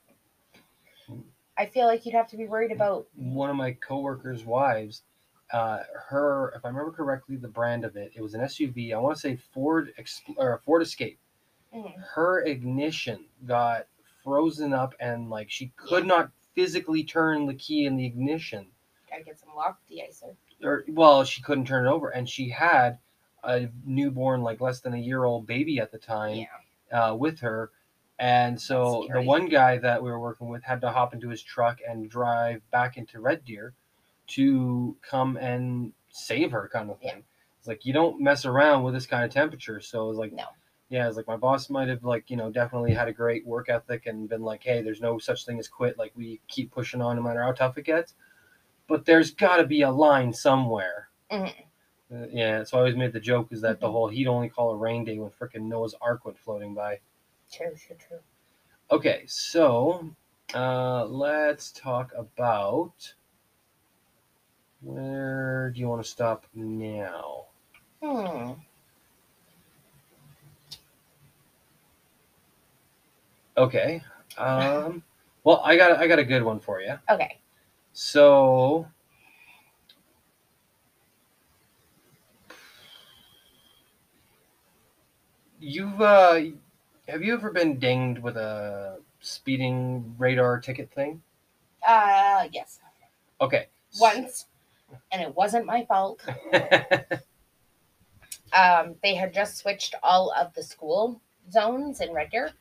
S1: I feel like you'd have to be worried about
S2: one of my coworkers' wives, uh, her, if I remember correctly, the brand of it, it was an SUV. I want to say Ford Expl- or Ford Escape.
S1: Mhm.
S2: Her ignition got frozen up, and like she could
S1: Yeah.
S2: not physically turn the key in the ignition,
S1: gotta get some lock de-icer.
S2: Or well, she couldn't turn it over, and she had a newborn, like less than a year old baby at the time
S1: Yeah.
S2: uh, with her. And so the one guy that we were working with had to hop into his truck and drive back into Red Deer to come and save her, kind of thing.
S1: Yeah.
S2: It's like you don't mess around with this kind of temperature. So it was like,
S1: No.
S2: yeah, it's like my boss might have like you know definitely had a great work ethic and been like, hey, there's no such thing as quit. Like we keep pushing on no matter how tough it gets. But there's got to be a line somewhere.
S1: Mhm.
S2: Uh, yeah, so I always made the joke is that the
S1: Mhm.
S2: whole he'd only call a rain day when frickin' Noah's Ark went floating by.
S1: True, true, true.
S2: Okay, so uh, let's talk about where do you want to stop now?
S1: Hmm.
S2: Okay, um, Well, I got I got a good one for you.
S1: Okay.
S2: So you've uh have you ever been dinged with a speeding radar ticket thing?
S1: Uh, yes.
S2: Okay.
S1: Once, and it wasn't my fault. [laughs] Um, they had just switched all of the school zones in Red Deer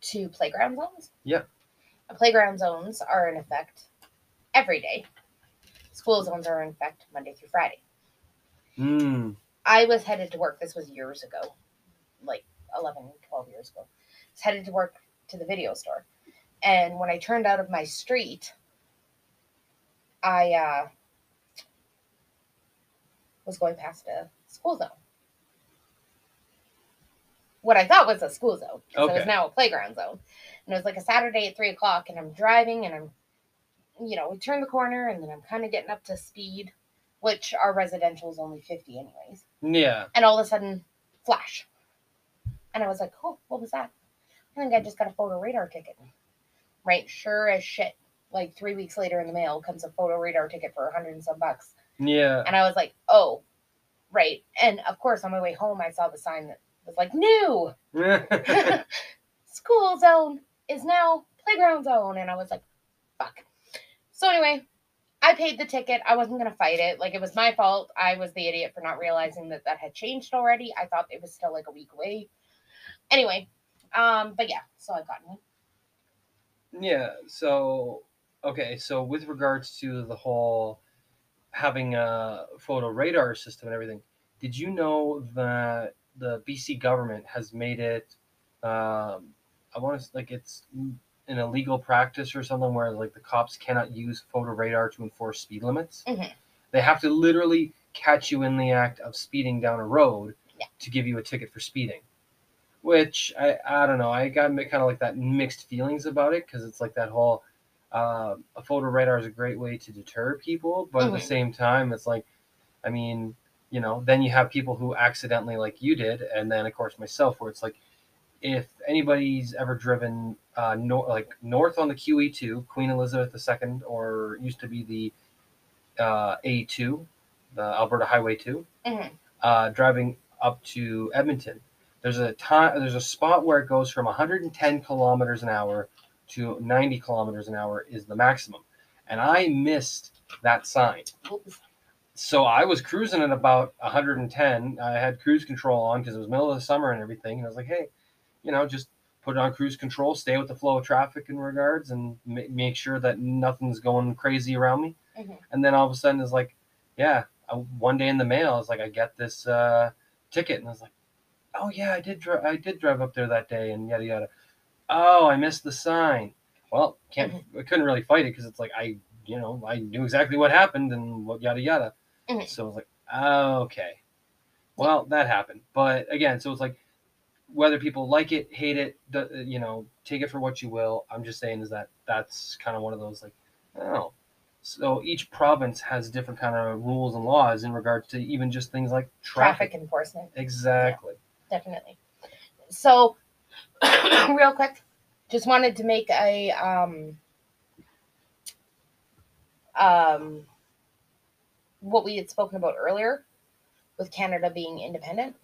S1: to playground zones.
S2: Yeah.
S1: The playground zones are in effect every day. School zones are in effect Monday through Friday.
S2: Hmm.
S1: I was headed to work. This was years ago, like 11, 12 years ago. I was headed to work to the video store. And when I turned out of my street, I uh, was going past a school zone. What I thought was a school zone. 'cause It
S2: Okay.
S1: was now a playground zone. And it was like a Saturday at 3 o'clock, and I'm driving, and I'm, you know, we turn the corner, and then I'm kind of getting up to speed, which our residential is only 50 anyways
S2: Yeah.
S1: and all of a sudden, flash. And I was like, oh, what was that? I think I just got a photo radar ticket. Right, sure as shit. Like three weeks later in the mail comes a photo radar ticket for a hundred and some bucks.
S2: Yeah.
S1: And I was like, oh, right. And of course, on my way home, I saw the sign that was like, new [laughs] [laughs] school zone is now playground zone. And I was like, fuck. So anyway, I paid the ticket. I wasn't going to fight it. Like, it was my fault. I was the idiot for not realizing that that had changed already. I thought it was still like a week away. Anyway, um, but yeah, so I got one.
S2: Yeah. So okay. So with regards to the whole having a photo radar system and everything, did you know that the BC government has made it? Um, I want to like it's an illegal practice or something where like the cops cannot use photo radar to enforce speed limits.
S1: Mhm.
S2: They have to literally catch you in the act of speeding down a road
S1: Yeah.
S2: to give you a ticket for speeding which I, I don't know. I got kind of like that mixed feelings about it because it's like that whole uh, a photo radar is a great way to deter people, but at the
S1: Mhm.
S2: same time, it's like, I mean, you know, then you have people who accidentally, like you did, and then of course myself, where it's like, if anybody's ever driven uh, nor- like north on the QE2, Queen Elizabeth II, or used to be the uh, A2, the Alberta Highway 2,
S1: Mhm.
S2: uh, driving up to Edmonton. There's a time. There's a spot where it goes from 110 kilometers an hour to 90 kilometers an hour is the maximum, and I missed that sign.
S1: Oops.
S2: So I was cruising at about 110. I had cruise control on because it was middle of the summer and everything. And I was like, hey, you know, just put it on cruise control, stay with the flow of traffic in regards, and ma- make sure that nothing's going crazy around me.
S1: Mhm.
S2: And then all of a sudden, it's like, yeah, uh, one day in the mail, it's like I get this uh, ticket, and I was like, oh yeah, I did, dri- I did drive up there that day, and yada yada. Oh, I missed the sign. Well, can't, I couldn't really fight it because it's like I, you know, I knew exactly what happened and what yada yada.
S1: Mhm.
S2: So I was like, oh, okay. Well, that happened. But again, so it's like whether people like it, hate it, you know, take it for what you will. I'm just saying is that that's kind of one of those like, oh. So each province has different kind of rules and laws in regards to even just things like traffic.
S1: Traffic enforcement.
S2: Exactly.
S1: definitely. So, [coughs] real quick, just wanted to make a um, um, what we had spoken about earlier with Canada being independent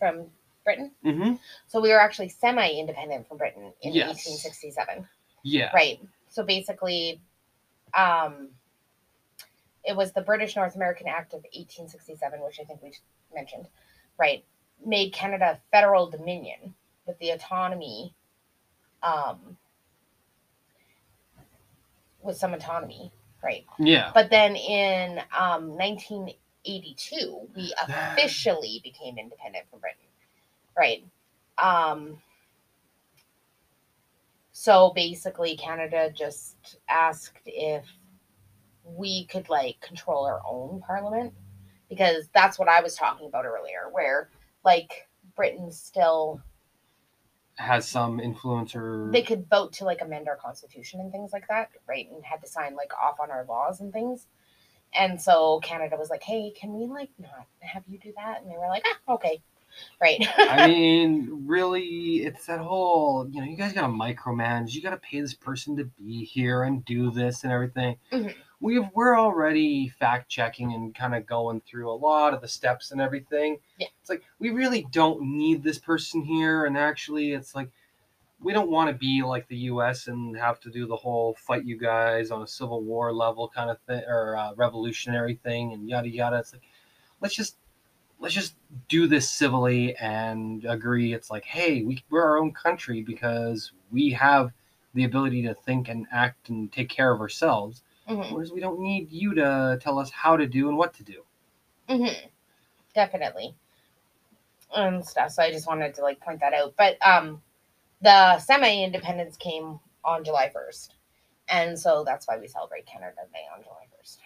S1: from Britain.
S2: Mm-hmm.
S1: So we were actually semi-independent from Britain in
S2: Yes.
S1: 1867.
S2: Yeah.
S1: Right. So basically, um, it was the British North American Act of 1867, which I think we mentioned, right, made Canada a federal dominion with the autonomy, um, with some autonomy, right?
S2: Yeah.
S1: But then in um, 1982, we officially became independent from Britain, right? Um, so basically, Canada just asked if we could like control our own parliament because that's what I was talking about earlier, where like Britain still
S2: Has some influence or
S1: they could vote to like amend our constitution and things like that, right? And had to sign like off on our laws and things. And so Canada was like, "Hey, can we like not have you do that?" And they were like, "Ah, okay." Right. [laughs]
S2: I mean, really, it's that whole, you know, you guys got to micromanage. You got to pay this person to be here and do this and everything.
S1: Mhm.
S2: We've we're already fact checking and kind of going through a lot of the steps and everything.
S1: Yeah.
S2: It's like we really don't need this person here, and actually, it's like we don't want to be like the U.S. and have to do the whole fight you guys on a civil war level kind of thing or uh, revolutionary thing and yada yada. It's like let's just let's just do this civilly and agree it's like hey we, we're our own country because we have the ability to think and act and take care of ourselves
S1: Mhm.
S2: whereas we don't need you to tell us how to do and what to do
S1: Mm-hmm. Definitely. And stuff. So I just wanted to like point that out. But um the semi independence came on July first. And so that's why we celebrate Canada Day on July first.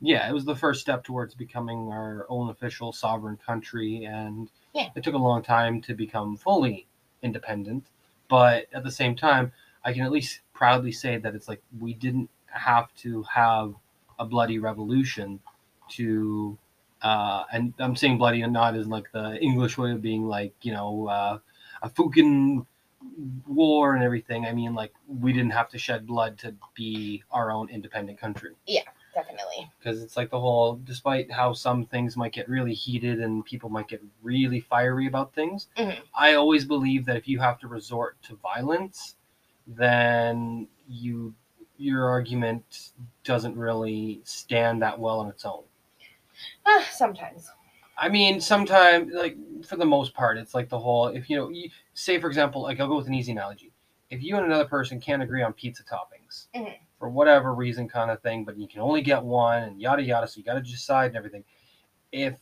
S2: Yeah it was the first step towards becoming our own official sovereign country and
S1: Yeah.
S2: it took a long time to become fully independent but at the same time i can at least proudly say that it's like we didn't have to have a bloody revolution to uh and i'm saying bloody and not as like the english way of being like you know uh a fucking war and everything. I mean like we didn't have to shed blood to be our own independent country
S1: Definitely.
S2: because it's like the whole despite how some things might get really heated and people might get really fiery about things
S1: Mhm.
S2: i always believe that if you have to resort to violence then you your argument doesn't really stand that well on its own
S1: Ah, sometimes.
S2: i mean sometimes like for the most part it's like the whole if you know you, say for example like i'll go with an easy analogy if you and another person can't agree on pizza toppings
S1: Mhm.
S2: For whatever reason kind of thing but you can only get one and yada yada. So you got to decide and everything. If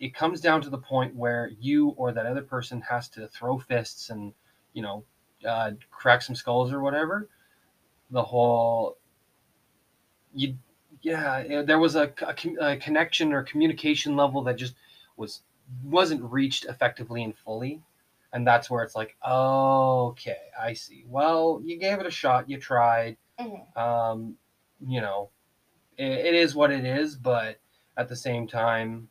S2: it comes down to the point where you or that other person has to throw fists and you know uh, crack some skulls or whatever the whole you yeah eh, there was a, a a connection or communication level that just was wasn't reached effectively and fully. And that's where it's like okay i see. Well you gave it a shot. You tried
S1: Mhm.
S2: um, you know, it, it is what it is, but at the same time,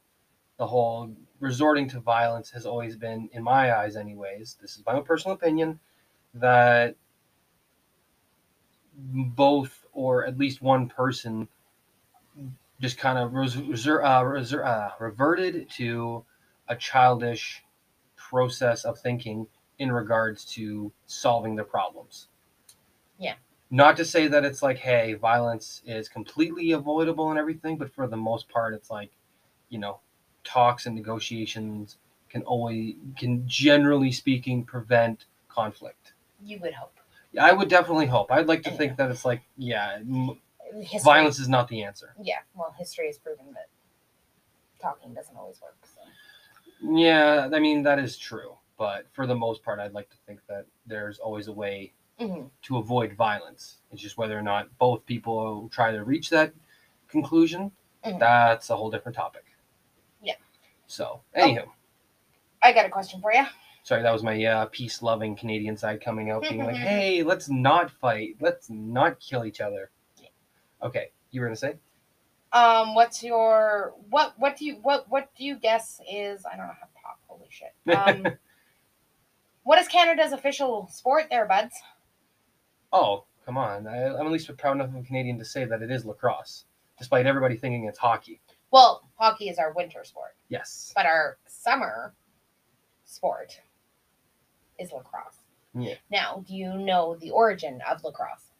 S2: the whole resorting to violence has always been, in my eyes, anyways, this is my own personal opinion, that both or at least one person just kind of res- reser- uh, reser- uh, reverted to a childish process of thinking in regards to solving the problems.
S1: Yeah.
S2: Not to say that it's like, hey, violence is completely avoidable and everything, but for the most part, it's like, you know, talks and negotiations can always, can generally speaking, prevent conflict.
S1: You would hope.
S2: Yeah, I would definitely hope. I'd like to think that it's like, yeah,
S1: History,
S2: violence is not the answer.
S1: Yeah. Well, history has proven that talking doesn't always work. So.
S2: Yeah, I mean that is true, but for the most part, I'd like to think that there's always a way
S1: Mhm.
S2: to avoid violence. It's just whether or not both people try to reach that conclusion.
S1: Mhm.
S2: That's a whole different topic.
S1: Yeah.
S2: So, anywho,
S1: I got a question for you.
S2: sorry, that was my uh, peace-loving Canadian side coming out, being like, [laughs] "Hey, let's not fight. Let's not kill each other."
S1: Yeah.
S2: Okay, you were gonna say?
S1: Um, what's your what? What do you what? What do you guess is? I don't know how to talk. Holy shit. [laughs] Um, what is Canada's official sport, there, buds?
S2: Oh, come on! I, I'm at least proud enough of a Canadian to say that it is lacrosse, despite everybody thinking it's hockey.
S1: Well, hockey is our winter sport,
S2: Yes.
S1: but our summer sport is lacrosse.
S2: Yeah.
S1: Now, do you know the origin of lacrosse?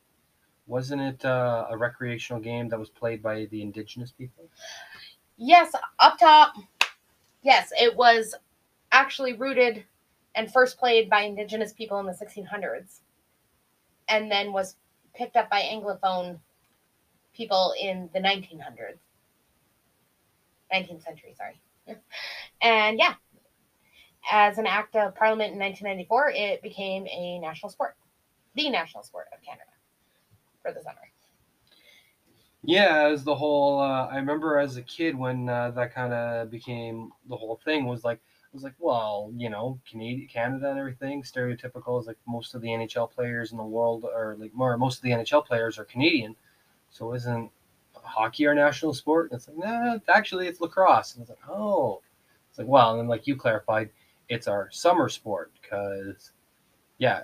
S2: Wasn't it uh, a recreational game that was played by the indigenous people?
S1: Yes, up top. Yes, it was actually rooted and first played by indigenous people in the 1600s and then was picked up by anglophone people in the 1900s 19th century sorry [laughs] and yeah as an act of parliament in 1994 it became a national sport the national sport of canada for the summer
S2: Yeah, as the whole. Uh, I remember as a kid when uh, that kind of became the whole thing was like was like, well, you know, Canada, Canada, and everything stereotypical is like most of the NHL players in the world are like more. Most of the NHL players are Canadian, so isn't hockey our national sport? And it's like, nah, actually, it's lacrosse. And it's like, oh, it's like, well, and then like you clarified, it's our summer sport because, yeah,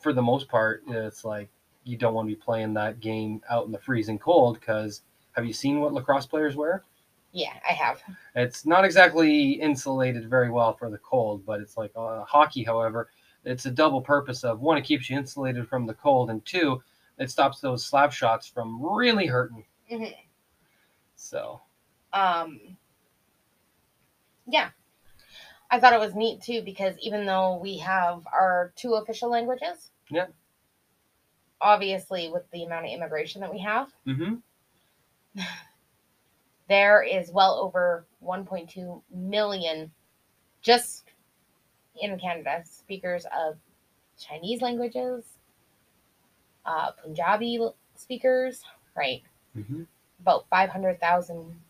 S2: for the most part, it's like you don't want to be playing that game out in the freezing cold because have you seen what lacrosse players wear?
S1: Yeah, I have.
S2: It's not exactly insulated very well for the cold, but it's like uh, hockey, however, it's a double purpose of one, it keeps you insulated from the cold, and two, it stops those slap shots from really hurting.
S1: Mhm.
S2: So,
S1: um yeah i thought it was neat too because even though we have our two official languages
S2: Yeah.
S1: obviously with the amount of immigration that we have
S2: hmm [laughs]
S1: there is well over 1.2 million just in canada speakers of chinese languages uh, punjabi speakers right
S2: hmm
S1: about 500,000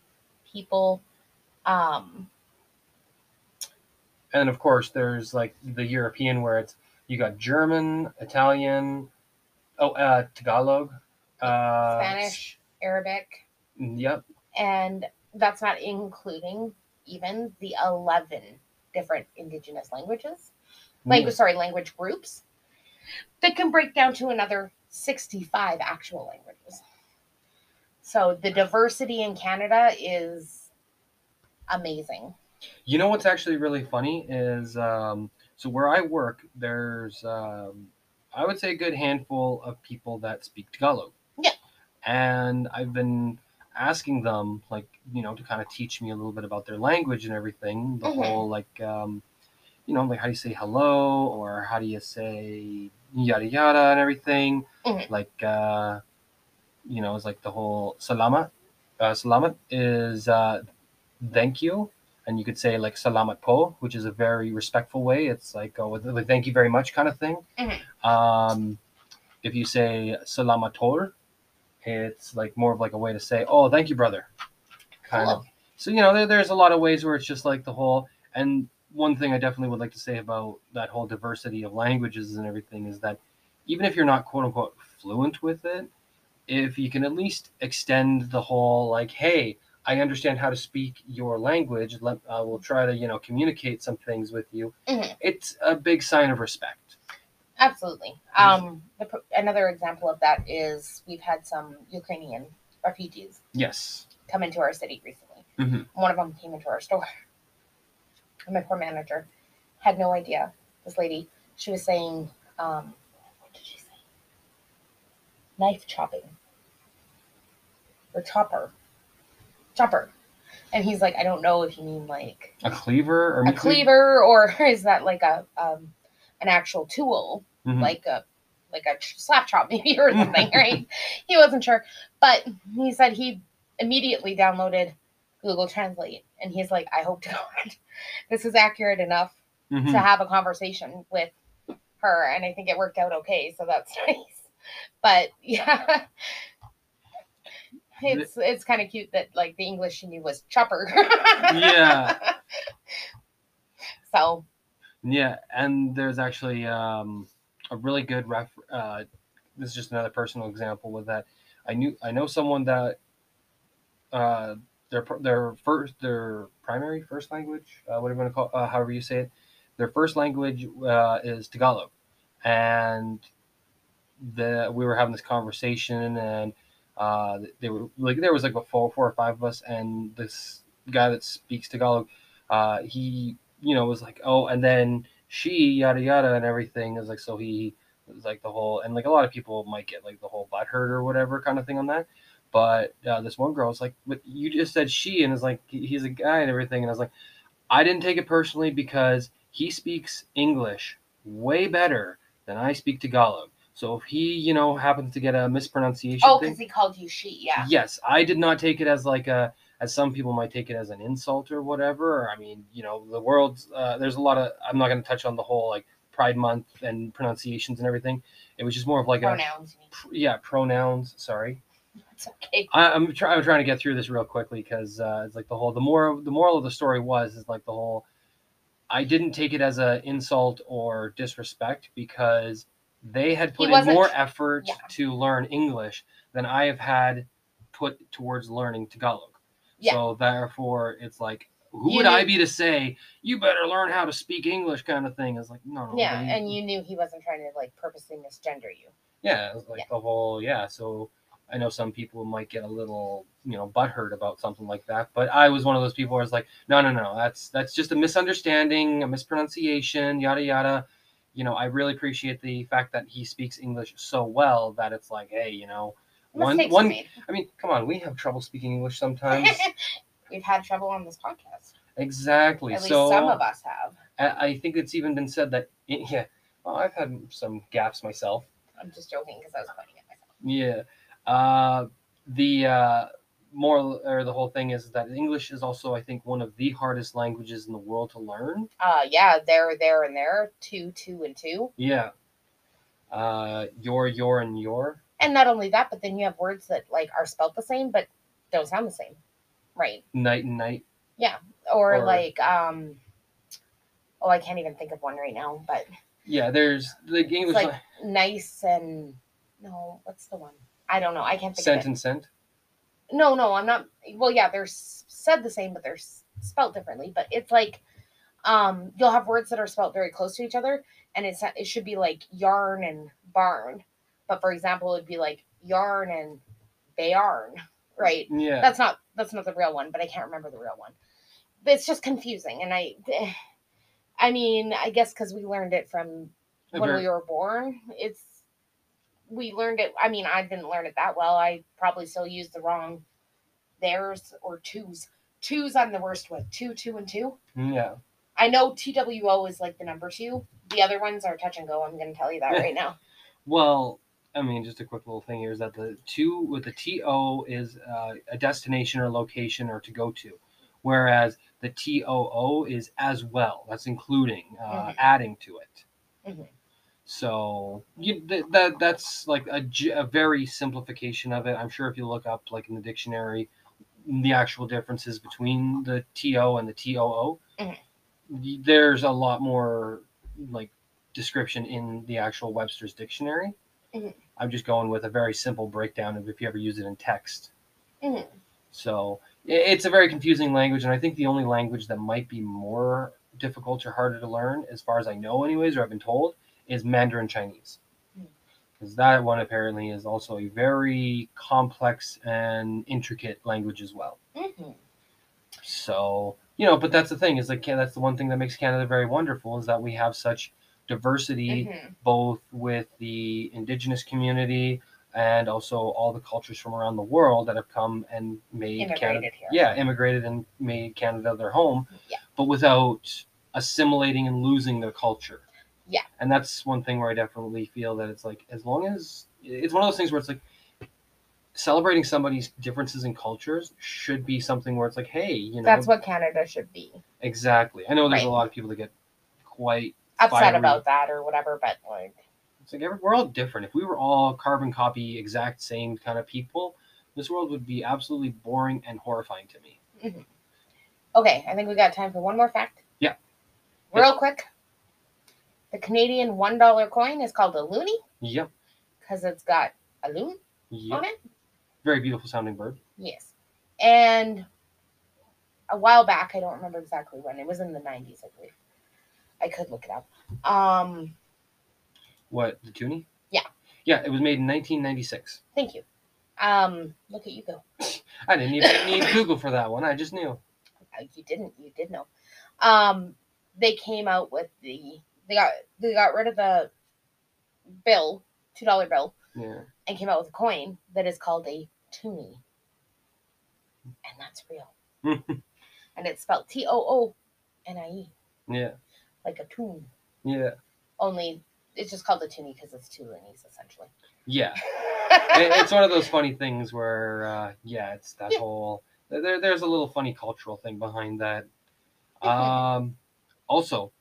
S1: people. Um,
S2: and of course, there's like the European where it's you got German, Italian, oh, uh, Tagalog, uh,
S1: Spanish, Arabic,
S2: Yep.
S1: And that's not including even the 11 different indigenous languages. Language, sorry, language groups that can break down to another 65 actual languages. So the diversity in Canada is amazing.
S2: You know what's actually really funny is um, so where I work, there's um, I would say a good handful of people that speak Tagalog.
S1: Yeah.
S2: And I've been asking them, like, you know, to kind of teach me a little bit about their language and everything. The
S1: Mhm.
S2: whole, like, um, you know, like how do you say hello or how do you say yada yada and everything.
S1: Mhm.
S2: Like, uh, you know, it's like the whole salamat. Uh, salamat is uh, thank you and you could say like salamat po, which is a very respectful way. It's like oh, with, with thank you very much kind of thing.
S1: Mhm.
S2: Um, if you say salamator, it's like more of like a way to say oh, thank you, brother, kind
S1: Cool.
S2: of. So you know, there, there's a lot of ways where it's just like the whole. And one thing I definitely would like to say about that whole diversity of languages and everything is that even if you're not quote unquote fluent with it, if you can at least extend the whole like, hey, I understand how to speak your language. Let I will try to you know communicate some things with you.
S1: Mhm.
S2: It's a big sign of respect.
S1: Absolutely. Um, the, pr- another example of that is we've had some Ukrainian refugees
S2: Yes.
S1: come into our city recently.
S2: Mhm.
S1: One of them came into our store. And my poor manager had no idea. This lady, she was saying, um, what did she say? Knife chopping. Or chopper. Chopper. And he's like, I don't know if you mean like
S2: A cleaver or
S1: a cleaver or [laughs] is that like a um, an actual tool
S2: Mhm.
S1: like a like a slap chop [laughs] maybe or something [laughs] right? He wasn't sure. But he said he immediately downloaded google translate and he's like i hope to [laughs] god this is accurate enough
S2: Mhm.
S1: to have a conversation with her. And i think it worked out okay so that's nice. But yeah. It's it's kind of cute that like the english she knew was chopper.
S2: Yeah.
S1: so.
S2: Yeah, and there's actually um, a really good ref. Uh, this is just another personal example with that. I knew I know someone that uh, their their first their primary first language, uh, whatever you want to call, uh, however you say it, their first language uh, is Tagalog, and the we were having this conversation and uh, they were like there was like a four four or five of us and this guy that speaks Tagalog, uh, he you know was like oh and then she yada yada and everything is like so he was like the whole and like a lot of people might get like the whole butt hurt or whatever kind of thing on that. But uh, this one girl was like, "But you just said she," and it's like he's a guy and everything, and I was like, I didn't take it personally because he speaks English way better than I speak Tagalog. So if he, you know, happens to get a mispronunciation
S1: oh because he called you she yeah
S2: yes, I did not take it as like a as some people might take it as an insult or whatever. I mean, you know, the world's uh, there's a lot of I'm not going to touch on the whole like Pride Month and pronunciations and everything. It was just more of like
S1: pronouns
S2: a pr- yeah pronouns. Sorry,
S1: it's okay
S2: I, I'm trying. I'm trying to get through this real quickly because uh, it's like the whole. The more the moral of the story was is like the whole. I didn't take it as an insult or disrespect because they had put in more effort
S1: yeah.
S2: to learn English than I have had put towards learning Tagalog.
S1: Yeah.
S2: So therefore, it's like who
S1: You
S2: would I be to say you better learn how to speak English kind of thing? It's like no, no.
S1: Yeah,
S2: they-
S1: and you knew he wasn't trying to like purposely misgender you.
S2: yeah, it was like
S1: Yeah.
S2: the whole yeah. So I know some people might get a little you know butthurt about something like that, but I was one of those people where was like no, no, no, that's that's just a misunderstanding, a mispronunciation, yada yada. You know, I really appreciate the fact that he speaks English so well that it's like, hey, you know, one
S1: Mistakes
S2: one.
S1: made.
S2: I mean, come on, we have trouble speaking English sometimes. [laughs]
S1: We've had trouble on this podcast.
S2: exactly.
S1: At least
S2: so
S1: some of us have.
S2: I, I think it's even been said that yeah, well, I've had some gaps myself.
S1: I'm just joking because I was pointing at myself.
S2: Yeah. Uh, the uh, moral or the whole thing is that English is also, I think, one of the hardest languages in the world to learn.
S1: Uh, yeah, there, there, and there. Two, two, and two.
S2: Yeah. Uh, your, your, and your.
S1: And not only that, but then you have words that like are spelled the same but don't sound the same, right?
S2: Night and night.
S1: Or,
S2: Or-
S1: like, um, oh, I can't even think of one right now. But
S2: Yeah, there's the English
S1: like
S2: like,
S1: nice and no, what's the one? I don't know. I can't think
S2: scent
S1: of it.
S2: Sent and scent.
S1: No, no, I'm not. Well, yeah, they're said the same, but they're spelled differently. But it's like, um, you'll have words that are spelled very close to each other, and it's it should be like yarn and barn. But for example, it'd be like yarn and bayarn, [laughs] right?
S2: Yeah.
S1: That's not that's not the real one, but I can't remember the real one. But it's just confusing, and I, [sighs] I mean, I guess because we learned it from when we were born, it's we learned it. I mean, I didn't learn it that well. I probably still used the wrong theirs or twos. Twos, I'm the worst with. Two, two, and two.
S2: yeah.
S1: I know TWO is like the number two. The other ones are touch and go. I'm going to tell you that [laughs] right now.
S2: Well, I mean, just a quick little thing here is that the two with the TO is uh, a destination or location or to go to, whereas the TOO is as well. That's including uh,
S1: Mhm.
S2: adding to it.
S1: Mhm.
S2: So you, th- that that's like a, a very simplification of it. I'm sure if you look up like in the dictionary, the actual differences between the TO and the TOO,
S1: Mhm.
S2: there's a lot more like description in the actual Webster's dictionary.
S1: Mhm.
S2: I'm just going with a very simple breakdown of if you ever use it in text.
S1: Mhm.
S2: So it's a very confusing language, and I think the only language that might be more difficult or harder to learn, as far as I know, anyways, or I've been told, is Mandarin Chinese.
S1: Hmm.
S2: Because that one apparently is also a very complex and intricate language as well.
S1: Mhm.
S2: So you know, but that's the thing is like that's the one thing that makes Canada very wonderful is that we have such diversity
S1: Mhm.
S2: both with the indigenous community and also all the cultures from around the world that have come and made Canada
S1: here.
S2: yeah immigrated and made Canada their home
S1: Yeah.
S2: but without assimilating and losing their culture
S1: Yeah.
S2: and that's one thing where I definitely feel that it's like as long as it's one of those things where it's like celebrating somebody's differences in cultures should be something where it's like hey you know
S1: That's what Canada should be.
S2: exactly I know there's a lot of people that get quite
S1: Upset
S2: Fiery.
S1: about that or whatever, but like,
S2: It's like every, we're all different. If we were all carbon copy exact same kind of people, this world would be absolutely boring and horrifying to me. Mm-hmm.
S1: okay, I think we got time for one more fact.
S2: Yeah.
S1: Real quick. The Canadian $1 coin is called a loonie
S2: Yep.
S1: because it's got a loon
S2: Yep.
S1: on it.
S2: Very beautiful sounding bird.
S1: Yes. And a while back, I don't remember exactly when. It was in the 90s, I believe. I could look it up. Um,
S2: What, the toonie?
S1: Yeah.
S2: Yeah, it was made in 1996.
S1: thank you. Um, look at you go. [laughs]
S2: I didn't even need Google for that one. I just knew.
S1: Uh, You didn't. You did know. Um, they came out with the they got they got rid of the bill, two dollar bill,
S2: Yeah.
S1: and came out with a coin that is called a toonie, and that's real. [laughs] and it's spelled T O O N I E,
S2: yeah.
S1: Like a tune.
S2: Yeah.
S1: Only it's just called a toonie because it's two loonies essentially.
S2: Yeah. [laughs] It- it's one of those funny things where, uh, yeah, it's that
S1: Yeah.
S2: whole. There, there's a little funny cultural thing behind that. Um, also,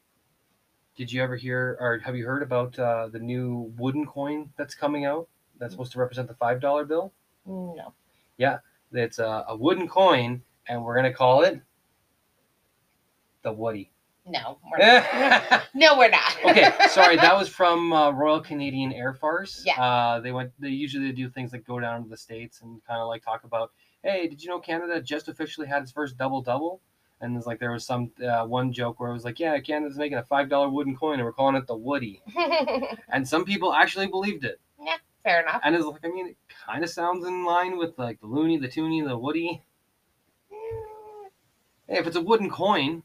S2: did you ever hear or have you heard about uh, the new wooden coin that's coming out? That's supposed to represent the five dollar bill.
S1: no, Yeah,
S2: It's a, a wooden coin, and we're gonna call it the Woody.
S1: No, we're not. [laughs] no, we're not.
S2: okay, sorry, that was [laughs] from uh, Royal Canadian Air Farce.
S1: Yeah.
S2: Uh, they went. They usually do things like go down to the states and kind of like talk about, hey, did you know Canada just officially had its first double double? And it's like there was some uh, one joke where it was like, yeah, Canada's making a five dollar wooden coin and we're calling it the Woody, [laughs] and some people actually believed it.
S1: Yeah, fair enough.
S2: And it's like, I mean, it kind of sounds in line with like the Loonie, the Toonie, the Woody. Hey, if it's a wooden coin,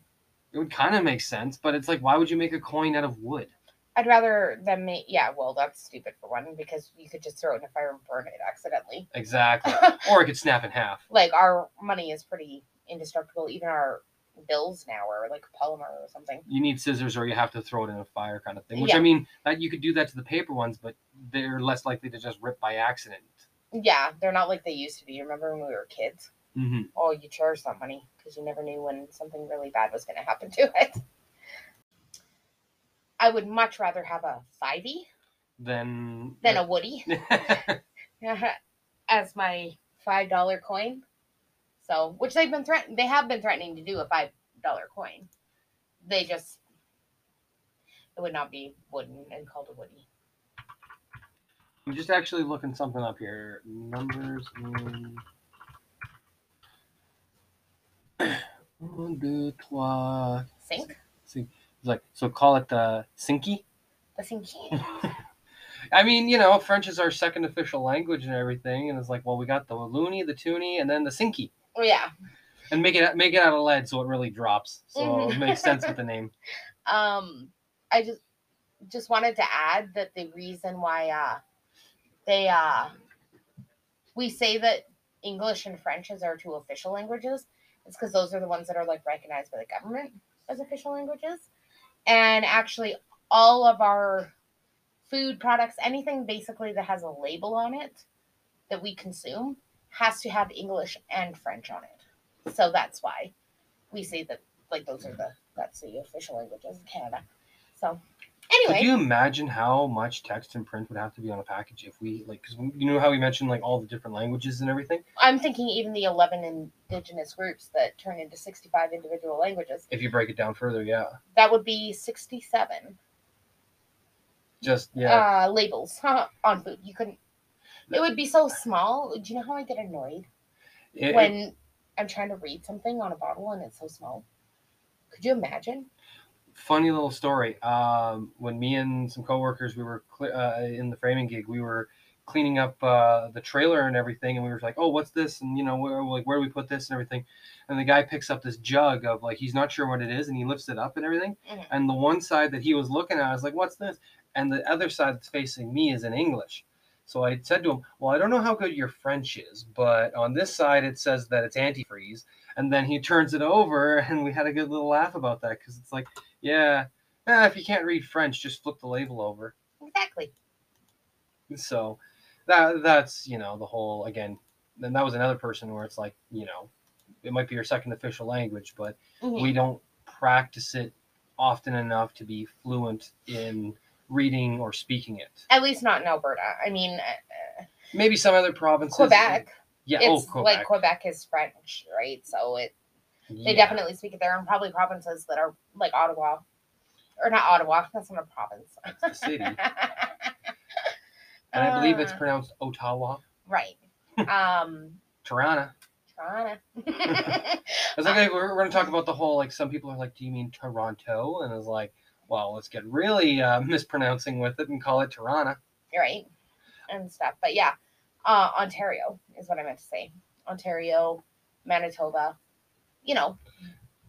S2: it would kind of make sense. But it's like, why would you make a coin out of wood?
S1: I'd rather them make. Yeah, well, that's stupid for one because you could just throw it in a fire and burn it accidentally.
S2: Exactly. [laughs] or it could snap in half.
S1: like our money is pretty indestructible. Even our bills now are like polymer or something.
S2: You need scissors, or you have to throw it in a fire, kind of thing. Which
S1: Yeah.
S2: I mean, that you could do that to the paper ones, but they're less likely to just rip by accident.
S1: Yeah, they're not like they used to be. Remember when we were kids?
S2: Hmm
S1: Oh, you cherished that money because you never knew when something really bad was going to happen [laughs] to it. I would much rather have a fivey
S2: Then.
S1: than a woody [laughs] [laughs] as my five dollar coin. So, which they've been threatening, they have been threatening to do a five dollar coin. They just, it would not be wooden and called a woody.
S2: I'm just actually looking something up here. Numbers in. Un, deux, trois.
S1: Sink,
S2: It's like so. Call it the Sinky.
S1: the sinky. [laughs]
S2: I mean, you know, French is our second official language and everything, and it's like, well, we got the Loonie, the Toonie, and then the Sinky,
S1: yeah.
S2: and make it make it out of lead so it really drops. So
S1: Mhm.
S2: it makes sense with the [laughs] name.
S1: um i just just wanted to add that the reason why uh they uh we say that english and french is our two official languages is because those are the ones that are like recognized by the government as official languages and actually all of our food products anything basically that has a label on it that we consume has to have english and french on it so that's why we say that like those are the that's the official languages of Canada. So anyway,
S2: Could you imagine how much text and print would have to be on a package if we like? Because you know how we mentioned like all the different languages and everything.
S1: I'm thinking even the 11 indigenous groups that turn into 65 individual languages,
S2: If you break it down further, yeah,
S1: that would be 67
S2: just yeah.
S1: uh, labels on food. You couldn't. It would be so small. Do you know how I get annoyed
S2: It- it-
S1: when I'm trying to read something on a bottle and it's so small? Could you imagine?
S2: Funny little story. Um, when me and some coworkers we were cle uh, in the framing gig, we were cleaning up uh, the trailer and everything, and we were like, "Oh, what's this?" And you know, where like where do we put this and everything. And the guy picks up this jug of like he's not sure what it is, and he lifts it up and everything.
S1: Mhm.
S2: And the one side that he was looking at, I was like, "What's this?" And the other side that's facing me is in English. So I said to him, "Well, I don't know how good your French is, but on this side it says that it's antifreeze." And then he turns it over, [laughs] and we had a good little laugh about that because it's like, yeah, eh, if you can't read French, just flip the label over.
S1: Exactly.
S2: So that that's you know the whole again. Then that was another person where it's like you know, it might be your second official language, but
S1: Mhm.
S2: we don't practice it often enough to be fluent in reading or speaking it.
S1: At least not in Alberta. I mean, uh,
S2: Maybe some other provinces.
S1: Quebec.
S2: Yeah.
S1: It's
S2: oh, Quebec.
S1: like Quebec is French, right? So it they
S2: Yeah.
S1: definitely speak it there, and probably provinces that are like Ottawa, or not Ottawa. That's not a province.
S2: It's the city, [laughs] and I believe it's
S1: Uh,
S2: pronounced Ottawa,
S1: right. [laughs] Um,
S2: Toronto.
S1: Toronto. [laughs]
S2: It's like we're, we're going to talk about the whole like some people are like, do you mean Toronto? And it's like, well, let's get really uh, mispronouncing with it and call it Tirana.
S1: right, and stuff. But yeah, uh, Ontario is what I meant to say. Ontario, Manitoba. You know,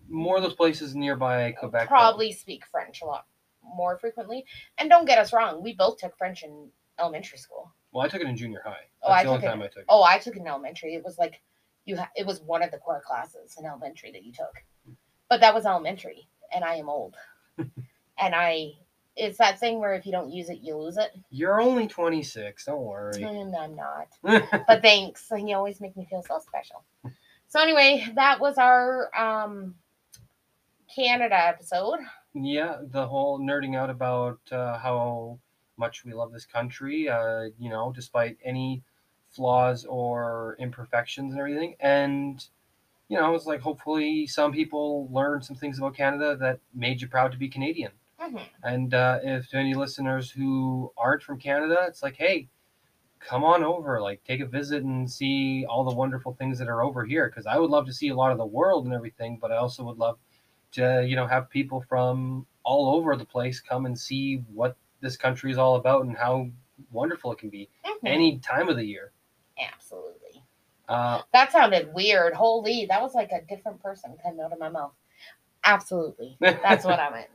S2: More of those places nearby Quebec. though.
S1: probably speak French a lot more frequently. And don't get us wrong, we both took French in elementary school.
S2: Well, I took it in junior high. That's
S1: Oh, I
S2: the only
S1: took it-
S2: time I took it.
S1: Oh, I took it in elementary. It was like you. Ha- it was one of the core classes in elementary that you took, but that was elementary, and I am old, [laughs] and I. It's that thing where if you don't use it, you lose it.
S2: You're only 26. Don't worry.
S1: And I'm not. [laughs] But thanks. You always make me feel so special. So anyway, that was our um Canada episode.
S2: yeah, the whole nerding out about uh, how much we love this country, uh, you know, despite any flaws or imperfections and everything. And, you know, it's like hopefully some people learned some things about Canada that made you proud to be Canadian.
S1: Mhm.
S2: And uh, if to any listeners who aren't from Canada, it's like, hey, come on over, like take a visit and see all the wonderful things that are over here. Because I would love to see a lot of the world and everything, but I also would love to, you know, have people from all over the place come and see what this country is all about and how wonderful it can be
S1: Mhm.
S2: any time of the year.
S1: Absolutely.
S2: Uh,
S1: That sounded weird. Holy, that was like a different person coming out of my mouth. Absolutely. That's what I [laughs] meant.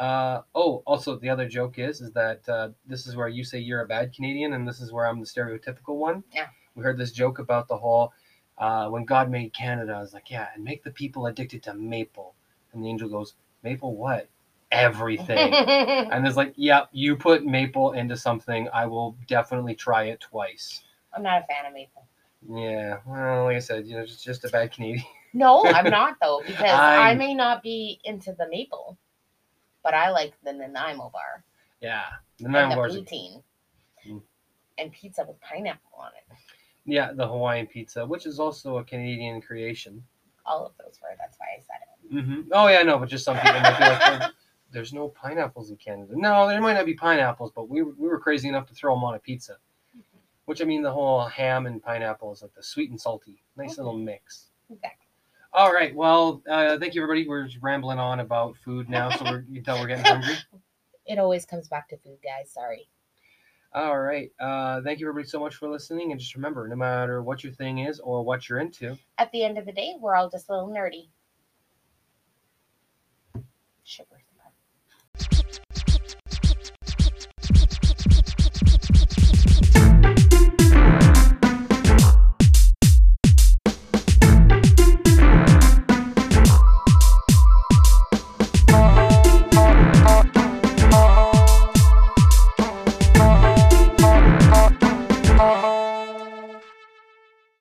S2: Uh, oh, also the other joke is is that uh, this is where you say you're a bad Canadian, and this is where I'm the stereotypical one.
S1: Yeah.
S2: We heard this joke about the whole uh, when God made Canada. I was like, yeah, and make the people addicted to maple. And the angel goes, maple what? Everything. [laughs] and it's like, yeah, you put maple into something, I will definitely try it twice.
S1: I'm not a fan of maple.
S2: Yeah, well, like I said, you know, just just a bad Canadian.
S1: No, I'm [laughs] not though, because I
S2: I'm-
S1: may not be into the maple, but I like the Nanaimo bar
S2: Yeah, the
S1: and
S2: nine
S1: the poutine
S2: Mm.
S1: and pizza with pineapple on it.
S2: Yeah, the Hawaiian pizza, which is also a Canadian creation.
S1: All of those were. That's why I said it.
S2: hmm Oh yeah, no, but just some people might be like, "Well, "There's no pineapples in Canada." No, there might not be pineapples, but we were, we were crazy enough to throw them on a pizza. Which I mean, the whole ham and pineapple is like the sweet and salty, nice little mix.
S1: Exactly.
S2: All right, well, uh, thank you everybody. We're just rambling on about food now, so we're, you can tell we're getting [laughs] hungry.
S1: It always comes back to food, guys. Sorry.
S2: All right, uh, thank you everybody so much for listening, and just remember, no matter what your thing is or what you're into,
S1: At the end of the day, we're all just a little nerdy. Shiver.